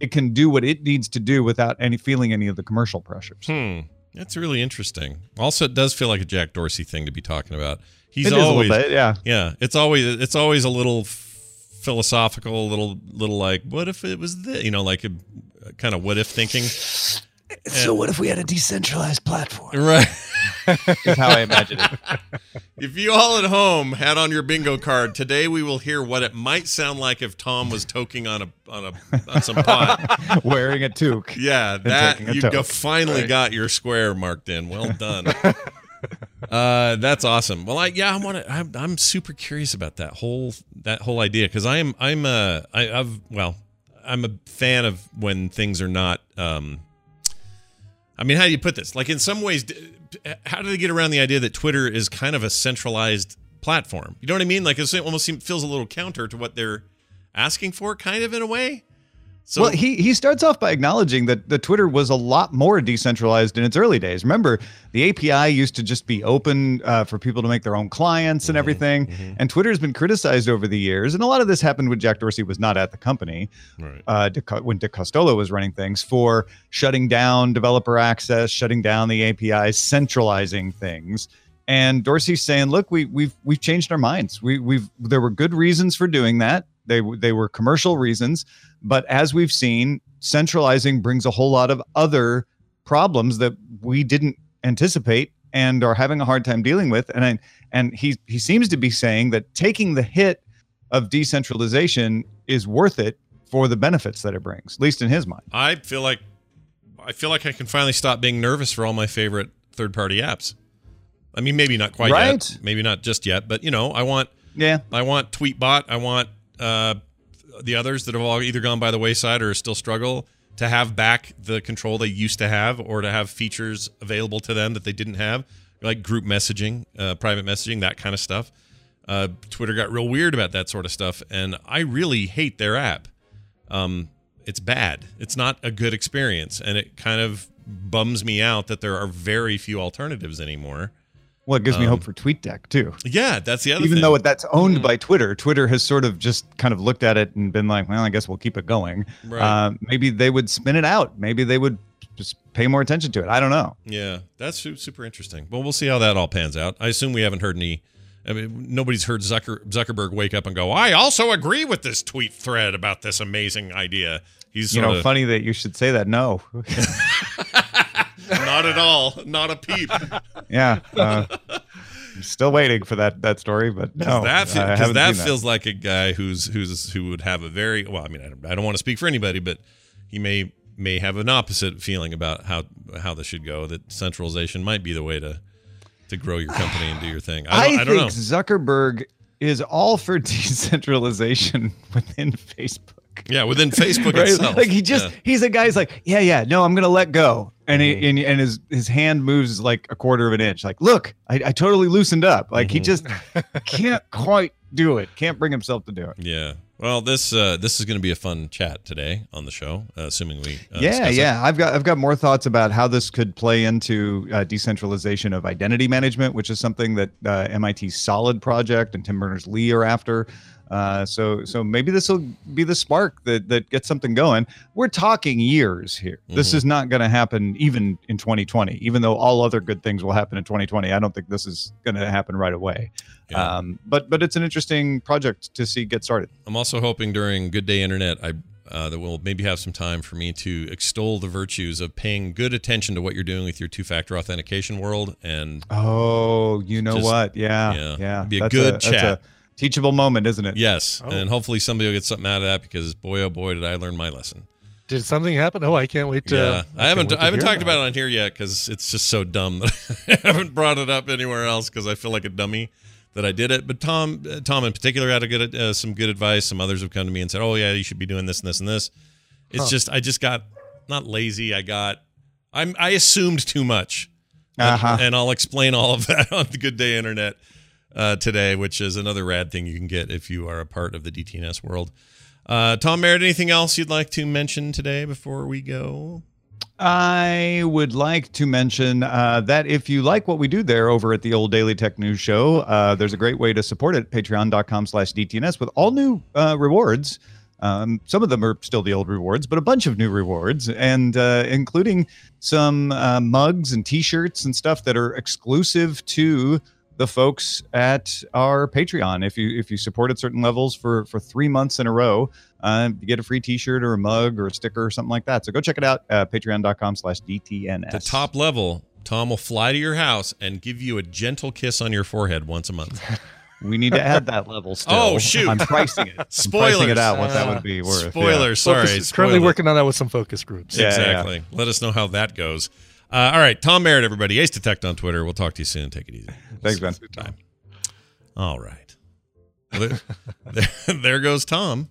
S13: it can do what it needs to do without any feeling any of the commercial pressures.
S1: Hmm. That's really interesting. Also, it does feel like a Jack Dorsey thing to be talking about. He's
S13: It is a little
S1: always,
S13: bit, yeah.
S1: yeah. It's always, it's always a little philosophical, a little, little like, what if it was this? You know, like kind of what if thinking.
S3: So what if we had a decentralized platform?
S1: Right.
S13: is how I imagine it.
S1: If you all at home had on your bingo card today, we will hear what it might sound like if Tom was toking on a on a on some pot.
S13: Wearing a toque.
S1: Yeah, that you go, finally
S13: Right.
S1: got your square marked in. Well done. uh, that's awesome. Well, I yeah, I want to. I'm, I'm super curious about that whole that whole idea because I am I'm uh I, I've well I'm a fan of when things are not. um I mean, how do you put this? Like in some ways, how do they get around the idea that Twitter is kind of a centralized platform? You know what I mean? Like it almost seem, feels a little counter to what they're asking for, kind of in a way. So
S13: well, he he starts off by acknowledging that the Twitter was a lot more decentralized in its early days. Remember, the API used to just be open uh, for people to make their own clients
S1: Mm-hmm,
S13: and everything. And Twitter has been criticized over the years, and a lot of this happened when Jack Dorsey was not at the company,
S1: Right.
S13: uh, when Dick Costolo was running things for shutting down developer access, shutting down the API, centralizing things. And Dorsey's saying, "Look, we we've we've changed our minds. We we've there were good reasons for doing that. They they were commercial reasons, but as we've seen, centralizing brings a whole lot of other problems that we didn't anticipate and are having a hard time dealing with. And I, and he he seems to be saying that taking the hit of decentralization is worth it for the benefits that it brings, at least in his mind.
S1: I feel like I feel like I can finally stop being nervous for all my favorite third-party apps. I mean, maybe not quite
S13: Right.
S1: yet, maybe not just yet, but you know, I want
S13: Yeah.
S1: I want Tweetbot, I want uh, the others that have all either gone by the wayside or still struggle to have back the control they used to have, or to have features available to them that they didn't have, like group messaging, uh, private messaging, that kind of stuff. Uh, Twitter got real weird about that sort of stuff, and I really hate their app. Um, it's bad. It's not a good experience, and it kind of bums me out that there are very few alternatives anymore.
S13: Well, it gives me
S1: Um,
S13: hope for TweetDeck too.
S1: Yeah, that's the other. Thing.
S13: Even
S1: thing.
S13: though that's owned by Twitter, Twitter has sort of just kind of looked at it and been like, well, I guess we'll keep it going.
S1: Right.
S13: Uh, maybe they would spin it out. Maybe they would just pay more attention to it. I don't know.
S1: Yeah, that's super interesting. Well, we'll see how that all pans out. I assume we haven't heard any. I mean, nobody's heard Zucker, Zuckerberg wake up and go, "I also agree with this tweet thread about this amazing idea." He's
S13: you know,
S1: of,
S13: funny that you should say that. No.
S1: not at all, not a peep.
S13: yeah. Uh, I'm still waiting for that that story, but no,
S1: Because that,
S13: I haven't
S1: that feels like a guy who's who's who would have a very well. I mean, I don't, I don't want to speak for anybody, but he may may have an opposite feeling about how how this should go. That centralization might be the way to to grow your company and do your thing. I
S13: I,
S1: don't, I, don't
S13: think
S1: know.
S13: Zuckerberg is all for decentralization within Facebook.
S1: Yeah, within Facebook
S13: Right?
S1: itself.
S13: Like he just
S1: Yeah.
S13: he's a guy's like, yeah, yeah, no, I'm gonna let go. And
S1: Mm-hmm.
S13: he and, and his his hand moves like a quarter of an inch. Like, look, I, I totally loosened up. Like he
S1: Mhm.
S13: just can't quite do it. Can't bring himself to do it.
S1: Yeah. Well, this uh, this is going to be a fun chat today on the show, uh, assuming we. Uh,
S13: yeah,
S1: discuss it.
S13: yeah. I've got I've got more thoughts about how this could play into uh, decentralization of identity management, which is something that uh, MIT's Solid project and Tim Berners Lee are after. Uh, so so maybe this will be the spark that that gets something going. We're talking years here. This
S1: Mhm.
S13: is not going to happen even in 2020. Even though all other good things will happen in 2020, I don't think this is going to happen right away. Um, but but it's an interesting project to see get started.
S1: I'm also hoping during Good Day Internet, I uh, that we'll maybe have some time for me to extol the virtues of paying good attention to what you're doing with your two-factor authentication world, and
S13: Oh, you know
S1: Just-
S13: what? Yeah,
S1: yeah,
S13: yeah.
S1: Be a
S13: That's
S1: good
S13: that's
S1: chat.
S13: Teachable moment, isn't it?
S1: yes,
S2: Oh.
S1: and hopefully somebody will get something out of that because boy, oh boy, did I learn my lesson.
S2: Did something happen? Oh, I can't wait to.
S1: yeah, I haven't
S2: can't wait to
S1: I haven't talked about it on here yet because it's just so dumb that I haven't brought it up anywhere else because I feel like a dummy that I did it. But Tom, uh, Tom in particular had a good uh, some good advice. Some others have come to me and said, "Oh yeah, you should be doing this and this and this." It's
S2: Huh.
S1: just I just got not lazy. I got I'm I assumed too much,
S13: Uh-huh.
S1: and, I'll explain all of that on the Good Day Internet uh, today, which is another rad thing you can get if you are a part of the DTNS world. Uh, Tom Merritt, anything else you'd like to mention today before we go?
S13: I would like to mention uh, that if you like what we do there over at the old Daily Tech News Show, uh, there's a great way to support it, patreon.com slash DTNS, with all new uh, rewards. Um, some of them are still the old rewards, but a bunch of new rewards, and uh, including some uh, mugs and T-shirts and stuff that are exclusive to the folks at our Patreon. If you if you support at certain levels for for three months in a row, uh, you get a free T-shirt or a mug or a sticker or something like that. So go check it out. Uh, Patreon.com/slash DTNS.
S1: The top level, Tom will fly to your house and give you a gentle kiss on your forehead once a month.
S13: We need to add that level still.
S1: Oh shoot!
S13: I'm pricing it. I'm pricing it out what that would be worth. yeah.
S1: Spoilers. Sorry.
S2: Focus, currently working on that with some focus groups.
S13: Yeah, yeah.
S1: exactly. Let us know how that goes. Uh, all right, Tom Merritt, everybody. Ace Detect on Twitter. We'll talk to you soon. Take it easy.
S13: Thanks, Ben.
S1: Time. All right. Well, there, there, there goes Tom.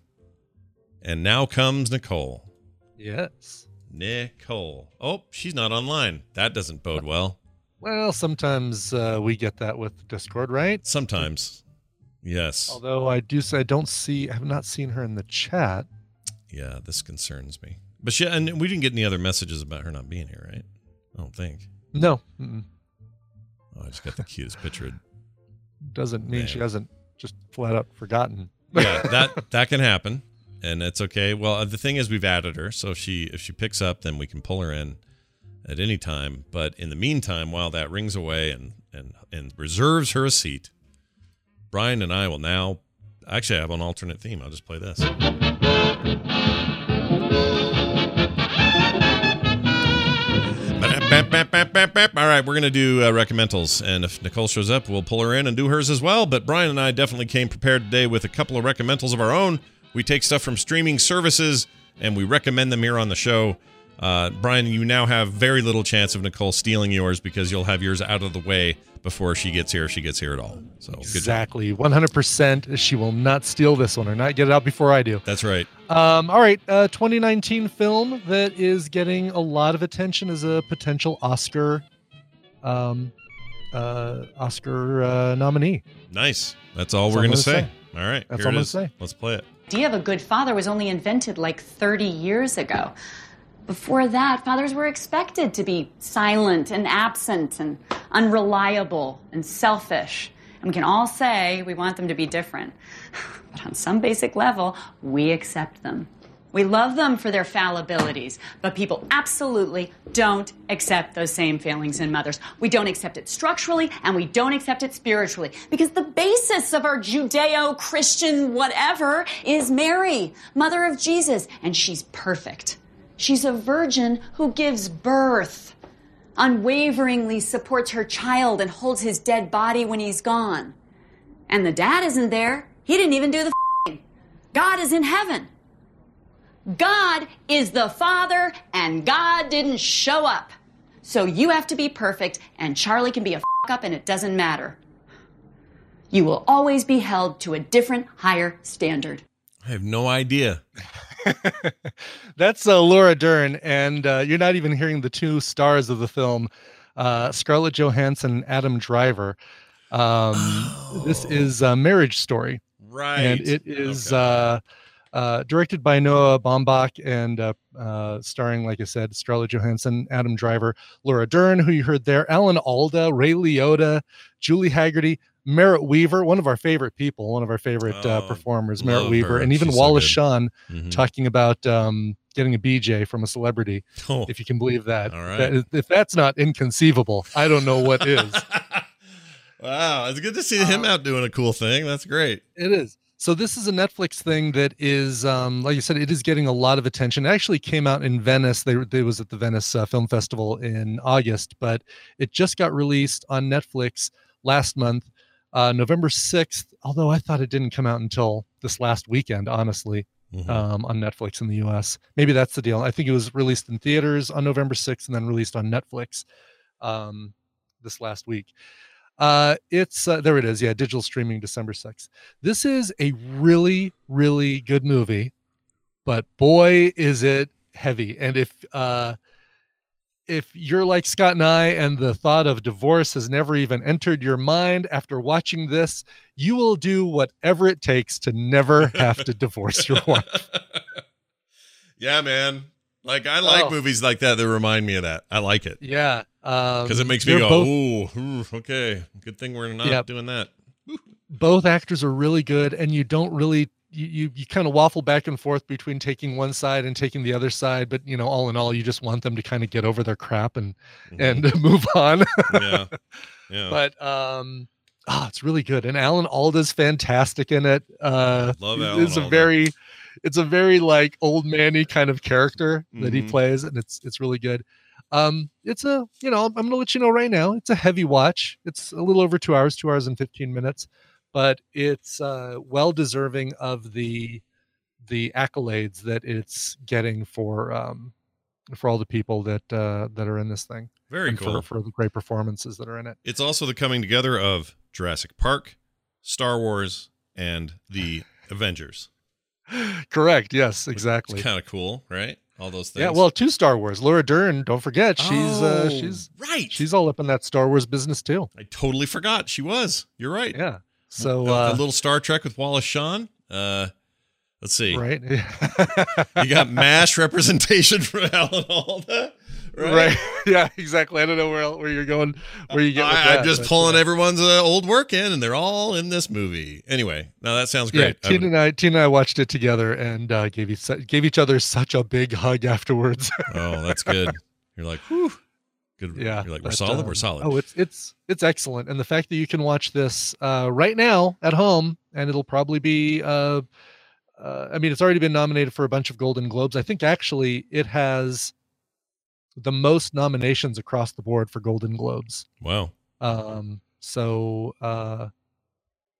S1: And now comes Nicole.
S2: Yes.
S1: Nicole. Oh, she's not online. That doesn't bode well.
S2: Well, sometimes uh, we get that with Discord, right?
S1: Sometimes. Yes.
S2: Although I do say I don't see, I have not seen her in the chat.
S1: Yeah, this concerns me. But she and we didn't get any other messages about her not being here, right? I don't think.
S2: No, mm-mm.
S1: Oh, I just got the cutest picture.
S2: doesn't mean she hasn't just flat out forgotten.
S1: yeah, that that can happen, and it's okay. Well, uh, the thing is, we've added her, so if she if she picks up, then we can pull her in at any time. But in the meantime, while that rings away and and and reserves her a seat, Brian and I will now. Actually, I have an alternate theme. I'll just play this. All right, we're going to do uh, recommendals. And if Nicole shows up, we'll pull her in and do hers as well. But Brian and I definitely came prepared today with a couple of recommendals of our own. We take stuff from streaming services and we recommend them here on the show. Uh, Brian, you now have very little chance of Nicole stealing yours because you'll have yours out of the way before she gets here, if she gets here at all. So.
S2: Exactly. 100%. She will not steal this one or not get it out before I do.
S1: That's right.
S2: Um, all right. Uh, 2019 film that is getting a lot of attention as a potential Oscar um, uh, Oscar uh, nominee.
S1: Nice. That's all
S2: That's
S1: we're
S2: all
S1: going to
S2: I'm
S1: say.
S2: gonna
S1: All right.
S2: That's
S1: here
S2: all I'm gonna say.
S1: Let's play it.
S14: idea of a good father was only invented like 30 years ago. Before that, fathers were expected to be silent and absent and unreliable and selfish. And we can all say we want them to be different. But on some basic level, we accept them. We love them for their fallibilities, but people absolutely don't accept those same failings in mothers. We don't accept it structurally and we don't accept it spiritually because the basis of our Judeo Christian whatever is Mary, mother of Jesus, and she's perfect. She's a virgin who gives birth, unwaveringly supports her child, and holds his dead body when he's gone. And the dad isn't there. He didn't even do the. God is in heaven. God is the Father, and God didn't show up. So you have to be perfect, and Charlie can be a f up, and it doesn't matter. You will always be held to a different, higher standard.
S1: I have no idea.
S2: That's uh, Laura Dern, and uh, you're not even hearing the two stars of the film, uh, Scarlett Johansson and Adam Driver. Um, This is a marriage story,
S1: Right.
S2: and it is uh, Uh, directed by Noah Baumbach and uh, uh, starring, like I said, Scarlett Johansson, Adam Driver, Laura Dern, who you heard there, Alan Alda, Ray Liotta, Julie Hagerty, Merritt Wever, one of our favorite people, one of our favorite uh,
S1: Oh,
S2: performers, Merritt Wever,
S1: her.
S2: and even
S1: She's
S2: Wallace
S1: good.
S2: Shawn
S1: Mhm.
S2: talking about um, getting a BJ from a celebrity,
S1: Oh.
S2: if you can believe that.
S1: All right.
S2: That if that's not inconceivable, I don't know what is.
S1: Wow, it's good to see him out doing a cool thing. That's great.
S2: It is. So this is a Netflix thing that is, um, like you said, it is getting a lot of attention. It actually came out in Venice. They, they was at the Venice uh, Film Festival in August, but it just got released on Netflix last month, uh, November sixth. Although I thought it didn't come out until this last weekend, honestly,
S1: Mhm.
S2: um, on Netflix in the U.S. Maybe that's the deal. I think it was released in theaters on November sixth and then released on Netflix um, this last week. Uh, it's uh, there. It is. Yeah, digital streaming December sixth. This is a really, really good movie, but boy, is it heavy. And if uh, if you're like Scott and I, and the thought of divorce has never even entered your mind after watching this, you will do whatever it takes to never have to divorce your wife.
S1: Yeah, man. Like I like
S2: Oh.
S1: movies like that that remind me of that. I like it
S2: Yeah, because
S1: because it makes me go, ooh, ooh, okay. Good thing we're not
S2: Yep.
S1: doing that.
S2: both actors are really good and you don't really you, you, you kind of waffle back and forth between taking one side and taking the other side but you know all in all you just want them to kind of get over their crap and and move on
S1: Yeah, yeah.
S2: but um ah, it's really good and alan alda's fantastic in it uh
S1: Love Alan
S2: it's a very it's a very like old manny kind of character that he
S1: Mhm.
S2: plays and it's it's really good um it's a you know i'm gonna let you know right now it's a heavy watch it's a little over two hours two hours and 15 minutes but it's uh well deserving of the the accolades that it's getting for um for all the people that uh that are in this thing
S1: Very
S2: and
S1: cool.
S2: for, for the great performances that are in it
S1: It's also the coming together of Jurassic Park, Star Wars, and the Avengers.
S2: correct yes exactly
S1: kind of cool, right? All those things.
S2: yeah well two star wars laura dern don't forget she's uh
S1: Oh,
S2: she's
S1: right
S2: she's all up in that star wars business too
S1: I totally forgot she was. You're right.
S2: yeah so
S1: a, a
S2: uh
S1: little Star Trek with Wallace Shawn. Uh, let's see.
S2: right
S1: You got mash representation from Alan Alda, right?
S2: right yeah exactly i don't know where where you're going where you get
S1: I, am just pulling
S2: uh,
S1: everyone's uh, old work in, and they're all in this movie. Anyway, now that sounds great.
S2: Yeah, Tina and I, Tina and I watched it together and uh, gave each gave each other such a big hug afterwards.
S1: oh, that's good. You're like, whew. Good.
S2: yeah,
S1: You're like, we're
S2: but,
S1: solid. we're
S2: um,
S1: solid.
S2: Oh, it's it's it's excellent, and the fact that you can watch this uh, right now at home, and it'll probably be. Uh, uh, I mean, it's already been nominated for a bunch of Golden Globes. I think actually it has the most nominations across the board for Golden Globes.
S1: wow.
S2: Um, so uh,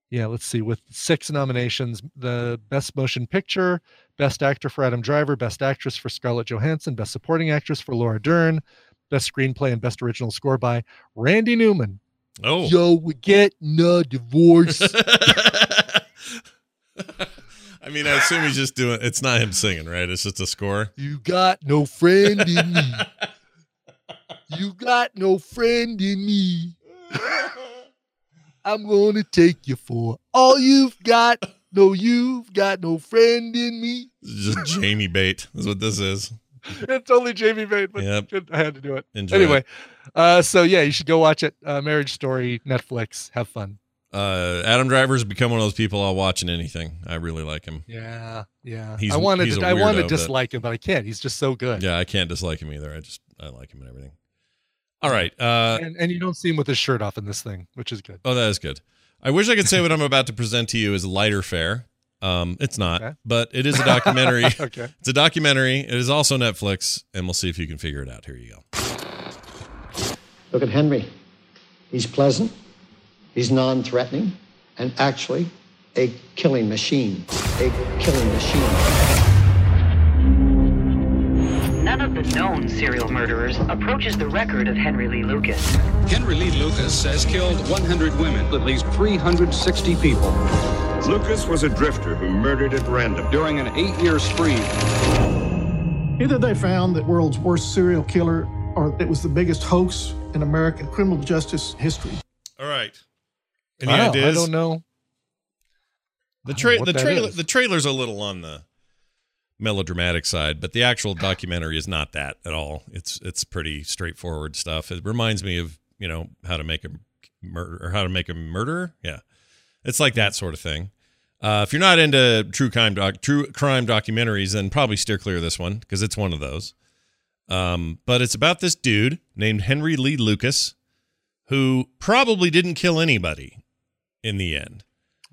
S2: yeah, let's see. With six nominations, the Best Motion Picture, Best Actor for Adam Driver, Best Actress for Scarlett Johansson, Best Supporting Actress for Laura Dern, Best Screenplay and Best Original Score by Randy Newman.
S1: Oh.
S2: Yo, we get no divorce.
S1: I mean, I assume he's just doing. It's not him singing, right? It's just a score.
S2: you got no friend in me. You got no friend in me. I'm gonna take you for all you've got. No, you've got no friend in me.
S1: This is just Jamie Bate. Is what this is.
S2: it's only Jamie Bate, but
S1: Yep.
S2: I had to do it.
S1: Enjoy
S2: anyway,
S1: it.
S2: uh, so yeah, you should go watch it. Uh, Marriage Story, Netflix. Have fun.
S1: Uh, Adam Driver's become one of those people I'll watch in anything. I really like him.
S2: Yeah, yeah.
S1: He's-
S2: I wanted
S1: he's
S2: to,
S1: a
S2: I want to
S1: weirdo, but-
S2: dislike him, but I can't. He's just so good.
S1: Yeah, I can't dislike him either. I just I like him and everything. All right. Uh,
S2: and and you don't see him with his shirt off in this thing, which is good.
S1: oh, that is good. I wish I could say what I'm about to present to you is lighter fare. Um, it's not,
S2: Okay.
S1: but it is a documentary.
S2: Okay.
S1: It's a documentary. It is also Netflix, and we'll see if you can figure it out. Here you go.
S15: Look at Henry. He's pleasant, he's non threatening, and actually a killing machine. A killing machine.
S16: None of the known serial murderers approaches the record of Henry Lee Lucas.
S17: Henry Lee Lucas has killed 100 women, at least 360 people.
S18: Lucas was a drifter who murdered at random.
S17: During an eight year spree,
S19: Either they found the world's worst serial killer or it was the biggest hoax in American criminal justice history.
S1: All right. Any
S2: Wow,
S1: ideas?
S2: I don't know.
S1: The tra-
S2: know
S1: the trailer the trailer's a little on the melodramatic side, but the actual documentary is not that at all. It's it's pretty straightforward stuff. It reminds me of you know how to make a murder or how to make a murderer. Yeah, it's like that sort of thing. Uh, if you're not into true crime doc, true crime documentaries, then probably steer clear of this one because it's one of those. Um, but it's about this dude named Henry Lee Lucas who probably didn't kill anybody in the end.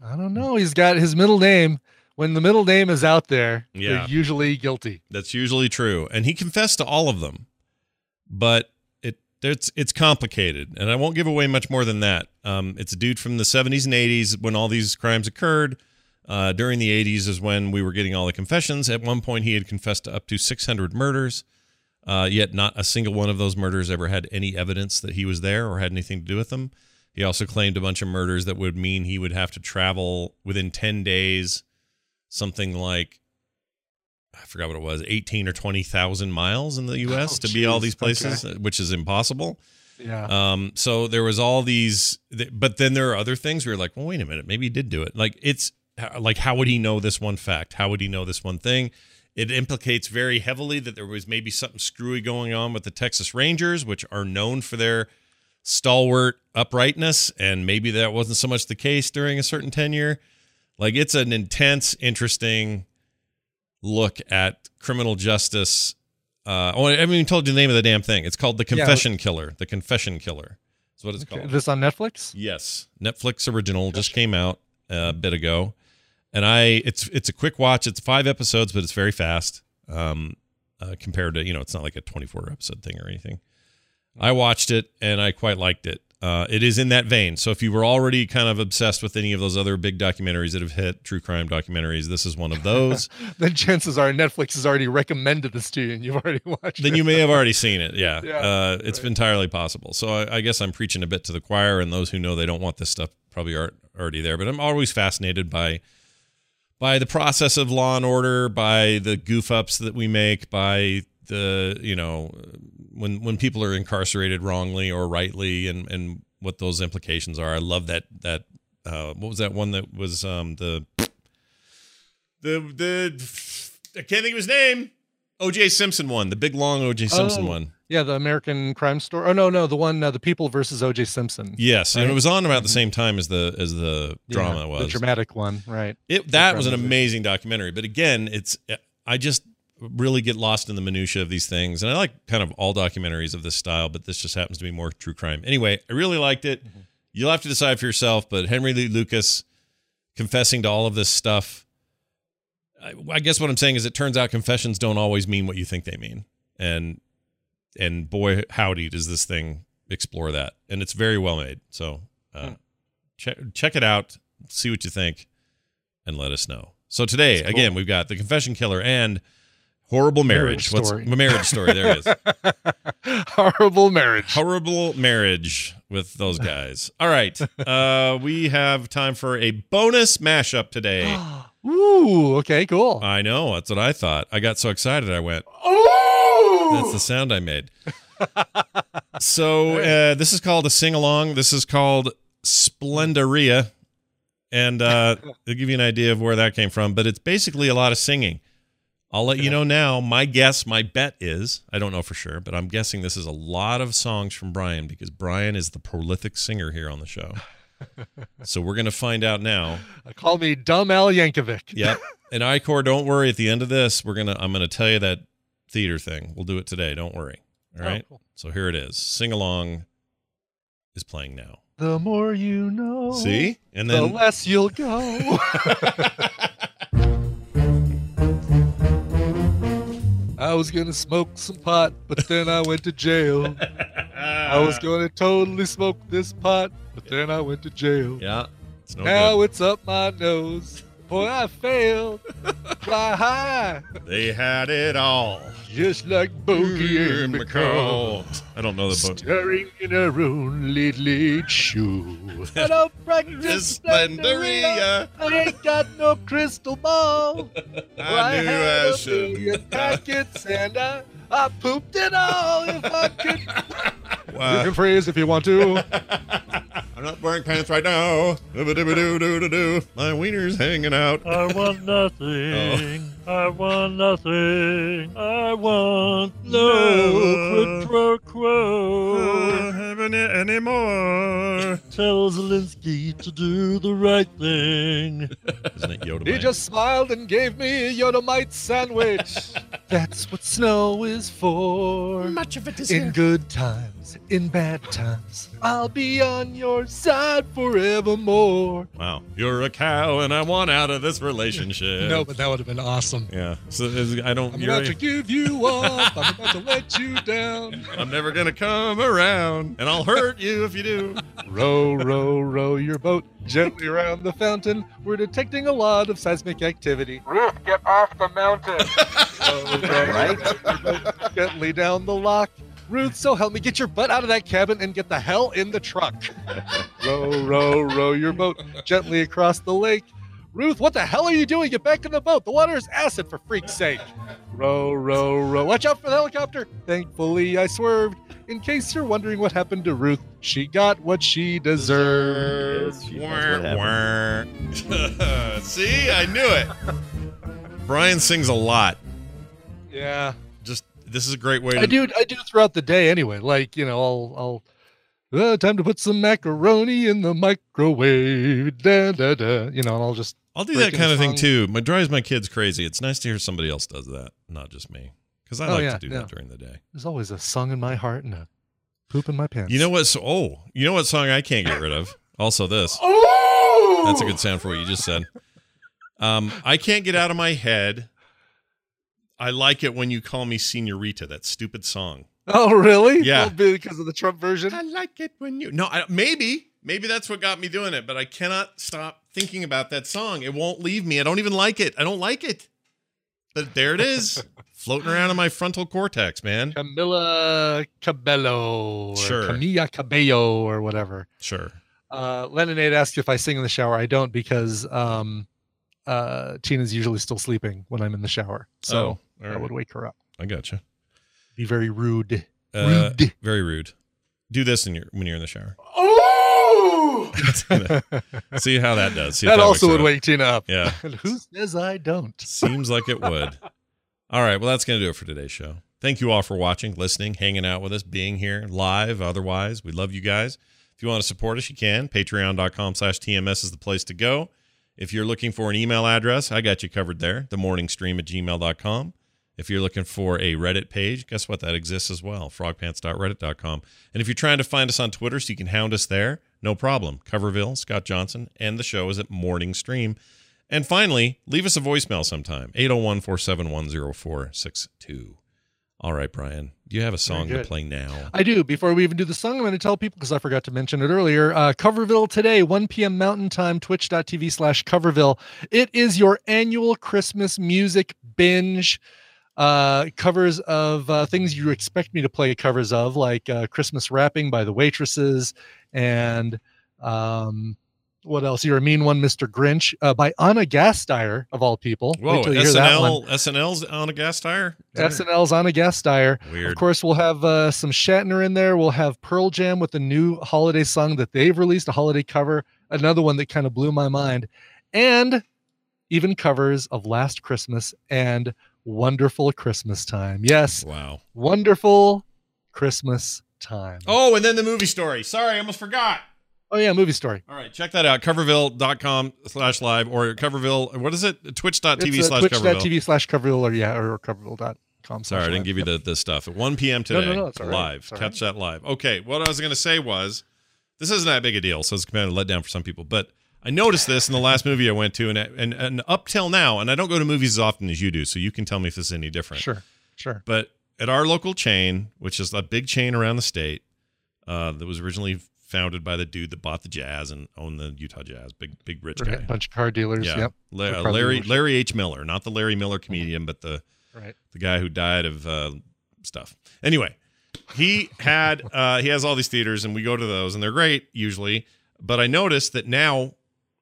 S2: I don't know. He's got his middle name. When the middle name is out there,
S1: Yeah.
S2: they're usually guilty.
S1: That's usually true, and he confessed to all of them. But it it's it's complicated, and I won't give away much more than that. Um, it's a dude from the 70s and 80s when all these crimes occurred. Uh, during the 80s is when we were getting all the confessions. At one point, he had confessed to up to 600 murders. Uh, yet not a single one of those murders ever had any evidence that he was there or had anything to do with them. He also claimed a bunch of murders that would mean he would have to travel within 10 days, something like I forgot what it was, 18 or 20,000 miles in the US
S2: Oh,
S1: to be all these places,
S2: Okay.
S1: uh, which is impossible.
S2: Yeah.
S1: Um, so there was all these, but then there are other things where you're like, well, wait a minute, maybe he did do it. Like it's uh, like, how would he know this one fact? How would he know this one thing? It implicates very heavily that there was maybe something screwy going on with the Texas Rangers, which are known for their stalwart uprightness, and maybe that wasn't so much the case during a certain tenure. Like it's an intense, interesting look at criminal justice. Uh, oh, I haven't even told you the name of the damn thing. It's called The
S2: Yeah.
S1: Confession Killer. The Confession Killer. is what it's
S2: Okay,
S1: called.
S2: This on Netflix?
S1: Yes, Netflix original just came out a bit ago, and I it's it's a quick watch. It's five episodes, but it's very fast um, uh, compared to you know it's not like a twenty four episode thing or anything. I watched it and I quite liked it. Uh, it is in that vein. So if you were already kind of obsessed with any of those other big documentaries that have hit true crime documentaries, this is one of those.
S2: then chances are Netflix has already recommended this to you and you've already watched
S1: then
S2: it.
S1: Then you may have already seen it. Yeah,
S2: Yeah,
S1: uh, it's entirely possible. So I, I guess I'm preaching a bit to the choir, and those who know they don't want this stuff probably aren't already there. But I'm always fascinated by by the process of law and order, by the goof ups that we make, by the you know when when people are incarcerated wrongly or rightly, and and what those implications are. I love that that uh, what was that one that was um, the the the I can't think of his name. O.J. Simpson one, the big long O.J. Simpson
S2: Oh,
S1: one.
S2: Yeah, the American Crime Story. Oh no, no, the one uh, the People versus O.J. Simpson.
S1: Yes, and it was on about the same time as the as the
S2: Yeah,
S1: drama was.
S2: the dramatic one, right?
S1: It that was an amazing documentary, but again, it's I just really get lost in the minutia of these things, and I like kind of all documentaries of this style, but this just happens to be more true crime. Anyway, I really liked it.
S2: Mm-hmm.
S1: You'll have to decide for yourself, but Henry Lee Lucas confessing to all of this stuff. I, I guess what I'm saying is, it turns out confessions don't always mean what you think they mean, and and boy howdy does this thing explore that, and it's very well made. So uh,
S2: Hmm.
S1: check check it out, see what you think, and let us know. So today,
S2: cool.
S1: again, we've got the confession killer and horrible marriage.
S2: Marriage
S1: What's
S2: story.
S1: marriage story? There it is.
S2: Horrible marriage.
S1: Horrible marriage with those guys. All right, uh, we have time for a bonus mashup today.
S2: Ooh, okay, cool.
S1: I know. That's what I thought. I got so excited. I went. Ooh! That's the sound I made. so uh, this is called a sing along. This is called Splendoria, and uh, I'll give you an idea of where that came from. But it's basically a lot of singing. I'll let you know now. My guess, my bet is I don't know for sure, but I'm guessing this is a lot of songs from Brian because Brian is the prolific singer here on the show. so we're gonna find out now.
S2: Uh, call me Dumb Al Yankovic.
S1: Yep. And Icor, don't worry. At the end of this, we're gonna I'm gonna tell you that theater thing. We'll do it today. Don't worry. All
S2: oh,
S1: right.
S2: Oh, cool.
S1: So here it is. Sing along is playing now.
S2: The more you know.
S1: See? And then the
S2: less you'll go. I was gonna smoke some pot, but then I went to jail. I was gonna totally smoke this pot, but then I went to jail.
S1: Yeah. It's no
S2: now
S1: good.
S2: it's up my nose. Boy, I failed. Fly high,
S1: They had it all.
S2: just like Bogey and McCall.
S1: I don't know the book.
S2: Staring in a room, late, late shoe. I don't practice
S1: Splendoria.
S2: I ain't got no crystal ball.
S1: I knew
S2: had
S1: I
S2: a
S1: should.
S2: million packets and I, I pooped it all if I could. You can phrase if you want to.
S1: I'm not wearing pants right now. My wiener's hanging out.
S20: I want nothing.
S1: Oh.
S20: I want nothing. I want no quid pro quo.
S1: Having it anymore.
S20: Tell Zelensky to do the right thing.
S1: Isn't it Yoda?
S2: He just smiled and gave me a Yodomite sandwich. That's what snow is for.
S1: Much of it is
S2: in
S1: here.
S2: good times, in bad times. I'll be on your side forevermore.
S1: Wow, you're a cow, and I want out of this relationship.
S2: No, but that would have been awesome.
S1: Yeah. So I don't.
S2: I'm
S1: you're-
S2: about to give you up. I'm about to let you down.
S1: I'm never gonna come around, and I'll hurt you if you do.
S2: Row, row, row your boat gently around the fountain. We're detecting a lot of seismic activity. Ruth, get off the mountain. right? Gently down the lock. Ruth, so help me get your butt out of that cabin and get the hell in the truck. row, row, row your boat gently across the lake. Ruth, what the hell are you doing? Get back in the boat. The water is acid, for freak's sake. Row, row, row. Watch out for the helicopter. Thankfully, I swerved. In case you're wondering what happened to Ruth, she got what she deserved.
S1: Wah, wah. See, I knew it. Brian sings a lot.
S2: Yeah.
S1: Just this is a great way to
S2: I do. I do throughout the day anyway. Like you know, I'll. I'll uh, time to put some macaroni in the microwave. Da, da, da. You know, and I'll just.
S1: I'll do that kind of thing too. It drives my kids crazy. It's nice to hear somebody else does that, not just me, because I
S2: Oh,
S1: like
S2: yeah,
S1: to do
S2: yeah.
S1: that during the day.
S2: There's always a song in my heart and a poop in my pants.
S1: You know what? So, oh, you know what song I can't get rid of? Also, this.
S2: Oh!
S1: That's a good sound for what you just said. Um, I can't get out of my head. I like it when you call me Senorita. That stupid song.
S2: Oh, really?
S1: Yeah.
S2: Because of the Trump version.
S1: I like it when you. No, I, maybe, maybe that's what got me doing it. But I cannot stop thinking about that song. It won't leave me. I don't even like it. I don't like it. But there it is, floating around in my frontal cortex, man.
S2: Camila Cabello.
S1: Sure.
S2: Camila Cabello or whatever.
S1: Sure.
S2: Uh, Leninade asked if I sing in the shower. I don't because um, uh, Tina's usually still sleeping when I'm in the shower. So
S1: Oh, all
S2: that
S1: right.
S2: would wake her up.
S1: I got you.
S2: Be very rude.
S1: Uh,
S2: rude.
S1: Very rude. Do this in your when you're in the shower.
S2: Oh!
S1: See how that does. See if
S2: that also would wake Tina up.
S1: Yeah.
S2: Who says I don't?
S1: Seems like it would. All right. Well, that's going to do it for today's show. Thank you all for watching, listening, hanging out with us, being here live, otherwise. We love you guys. If you want to support us, you can. Patreon.com slash TMS is the place to go. If you're looking for an email address, I got you covered there. The morning stream at gmail.com. If you're looking for a Reddit page, guess what? That exists as well. Frogpants.reddit.com. And if you're trying to find us on Twitter so you can hound us there, no problem. Coverville, Scott Johnson, and the show is at Morning Stream. And finally, leave us a voicemail sometime 801 471 0462. All right, Brian, do you have a song to play now?
S2: I do. Before we even do the song, I'm going to tell people because I forgot to mention it earlier. Uh, Coverville today, 1 p.m. Mountain Time, twitch.tv slash Coverville. It is your annual Christmas music binge. Uh, covers of uh, things you expect me to play covers of, like uh, Christmas Wrapping by the Waitresses and um, what else? You're a Mean One, Mr. Grinch uh, by Ana Gasteyer, of all people.
S1: Whoa,
S2: till you hear that one.
S1: SNL, SNL's on a gas tire?
S2: SNL's on a guest tire.
S1: Weird.
S2: Of course, we'll have uh, some Shatner in there. We'll have Pearl Jam with a new holiday song that they've released, a holiday cover, another one that kind of blew my mind, and even covers of Last Christmas and Wonderful Christmas Time. Yes.
S1: Wow.
S2: Wonderful Christmas Time.
S1: Oh, and then the movie story. Sorry, I almost forgot.
S2: Oh, yeah, movie story.
S1: All right, check that out. Coverville.com slash live or Coverville. What is it? Twitch.tv
S2: uh,
S1: slash Coverville.
S2: Twitch.tv slash Coverville or, yeah, or Coverville.com.
S1: Sorry, I didn't give you the, the stuff. At 1 p.m. Today,
S2: no, no, right.
S1: live.
S2: All
S1: Catch that live. Okay, what I was going to say was this isn't that big a deal, so it's kind of let down for some people. But I noticed this in the last movie I went to, and, and, and up till now, and I don't go to movies as often as you do, so you can tell me if this is any different.
S2: Sure, sure.
S1: But at our local chain, which is a big chain around the state, uh, that was originally founded by the dude that bought the Jazz and owned the Utah Jazz, big big rich
S2: Right,
S1: guy,
S2: bunch of car dealers,
S1: Yeah,
S2: yep.
S1: La- Larry. Larry H. Miller, not the Larry Miller comedian, but the
S2: Right.
S1: the guy who died of uh, stuff. Anyway, he had uh, he has all these theaters, and we go to those, and they're great usually. But I noticed that now,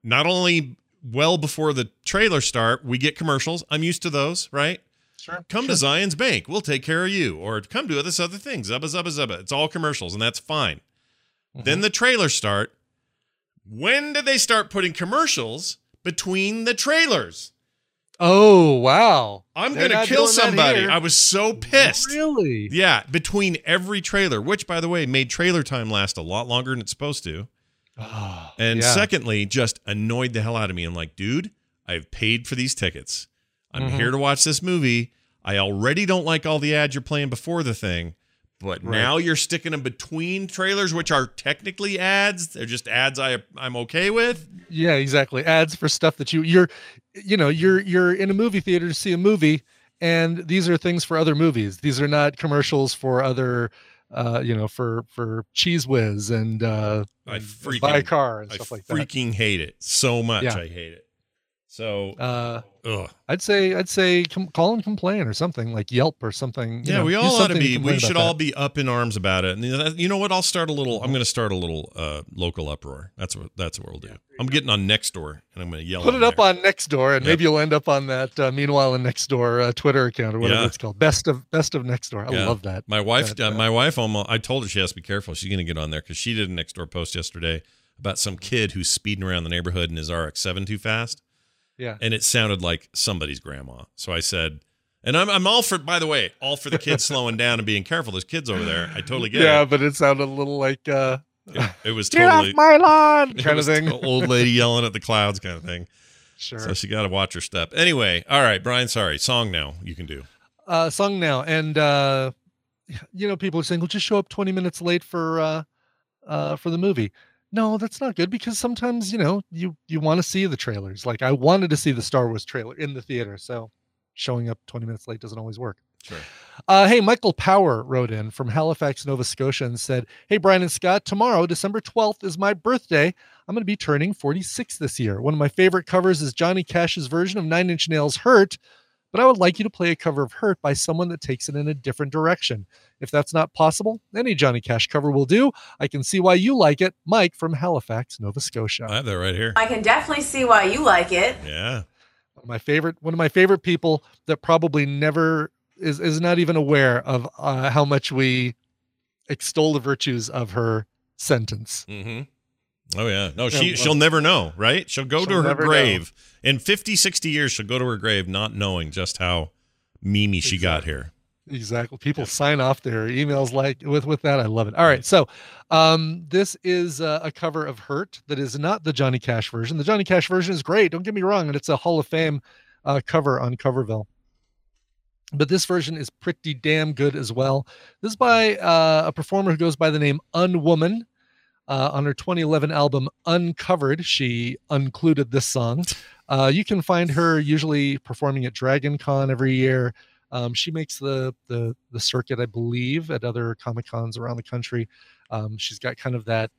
S1: not only well before the trailer start, we get commercials. I'm used to those, right?
S2: Sure.
S1: Come to Zions Bank, we'll take care of you, or come do this other thing. Zubba zubba zubba. It's all commercials, and that's fine. Then the trailers start. When did they start putting commercials between the trailers?
S2: Oh wow!
S1: I'm gonna kill somebody. I was so pissed.
S2: Really?
S1: Yeah, between every trailer, which by the way made trailer time last a lot longer than it's supposed to. And
S2: yeah.
S1: secondly, just annoyed the hell out of me. I'm like, dude, I've paid for these tickets. I'm
S2: Mhm.
S1: here to watch this movie. I already don't like all the ads you're playing before the thing, but
S2: Right.
S1: now you're sticking them between trailers, which are technically ads. They're just ads I I'm okay with.
S2: Yeah, exactly. Ads for stuff that you you're you know, you're you're in a movie theater to see a movie and these are things for other movies. These are not commercials for other uh, you know, for for Cheez Whiz and uh
S1: I freaking
S2: buy a car and
S1: I
S2: stuff like that.
S1: freaking hate it so much.
S2: Yeah.
S1: I hate it. So
S2: Uh
S1: ugh.
S2: I'd say I'd say com- call and complain or something like Yelp or something. you
S1: Yeah,
S2: know,
S1: we all ought to be.
S2: complain
S1: We should all
S2: that.
S1: be up in arms about it. And you know, that- you know what? I'll start a little. I'm going to start a little uh, local uproar. That's what. That's what we'll do. I'm getting on Nextdoor and I'm going to yell.
S2: Put
S1: on
S2: it up
S1: there.
S2: on Nextdoor, and
S1: Yep.
S2: maybe you'll end up on that. Uh, Meanwhile, in Nextdoor uh, Twitter account or whatever
S1: Yeah.
S2: it's called, best of best of Nextdoor. I
S1: Yeah.
S2: love that.
S1: My wife,
S2: That,
S1: uh, my wife almost. I told her she has to be careful. She's going to get on there because she did a next door post yesterday about some kid who's speeding around the neighborhood in his RX-7 too fast,
S2: Yeah.
S1: and it sounded like somebody's grandma. So I said, and I'm I'm all for. By the way, all for the kids slowing down and being careful. There's kids over there. I totally get
S2: yeah,
S1: it.
S2: Yeah, but it sounded a little like uh,
S1: It, it was
S2: get
S1: totally
S2: off my lawn kind of thing.
S1: old lady yelling at the clouds kind of thing.
S2: Sure.
S1: So she got to watch her step. Anyway, all right, Brian. Sorry, song now you can do.
S2: uh song now and uh you know people are saying well just show up 20 minutes late for uh uh for the movie no that's not good because sometimes you know you you want to see the trailers like i wanted to see the star wars trailer in the theater so showing up 20 minutes late doesn't always work
S1: Sure.
S2: uh, hey, Michael Power wrote in from Halifax, Nova Scotia, and said, Hey, Brian and Scott, tomorrow, December 12th, is my birthday. I'm going to be turning 46 this year. One of my favorite covers is Johnny Cash's version of Nine Inch Nails' Hurt, but I would like you to play a cover of Hurt by someone that takes it in a different direction. If that's not possible, any Johnny Cash cover will do. I can see why you like it. Mike from Halifax, Nova Scotia.
S1: I have that right here.
S21: I can definitely see why you like it.
S1: Yeah.
S2: One of my favorite one of my favorite people that probably never is is not even aware of uh, how much we extol the virtues of her sentence.
S1: Mm-hmm. Oh yeah. No,
S2: Yeah,
S1: she she'll never know, right? She'll go
S2: She'll
S1: to her
S2: never know.
S1: grave. In 50, 60 years, she'll go to her grave not knowing just how mimi she got here.
S2: Exactly. People sign off their emails like with with that. I love it. All right. So, um, this is uh, a cover of "Hurt" that is not the Johnny Cash version. The Johnny Cash version is great. Don't get me wrong, and it's a Hall of Fame uh, cover on Coverville. But this version is pretty damn good as well. This is by uh, a performer who goes by the name Unwoman. Uh, on her 2011 album Uncovered, she included this song. Uh, you can find her usually performing at Dragon Con every year. Um, she makes the, the the circuit, I believe, at other comic cons around the country. Um, she's got kind of that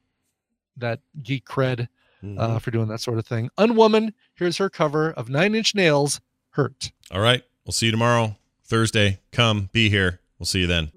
S2: that geek cred uh,
S1: Mhm.
S2: for doing that sort of thing. Unwoman, here's her cover of Nine Inch Nails, "Hurt."
S1: All right. We'll see you tomorrow, Thursday. Come, be here. We'll see you then.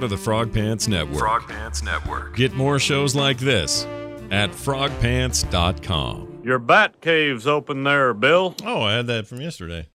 S1: Part of the Frog Pants Network.
S10: Frog Pants Network.
S1: Get more shows like this at frogpants.com.
S22: Your bat cave's open there, Bill.
S1: Oh, I had that from yesterday.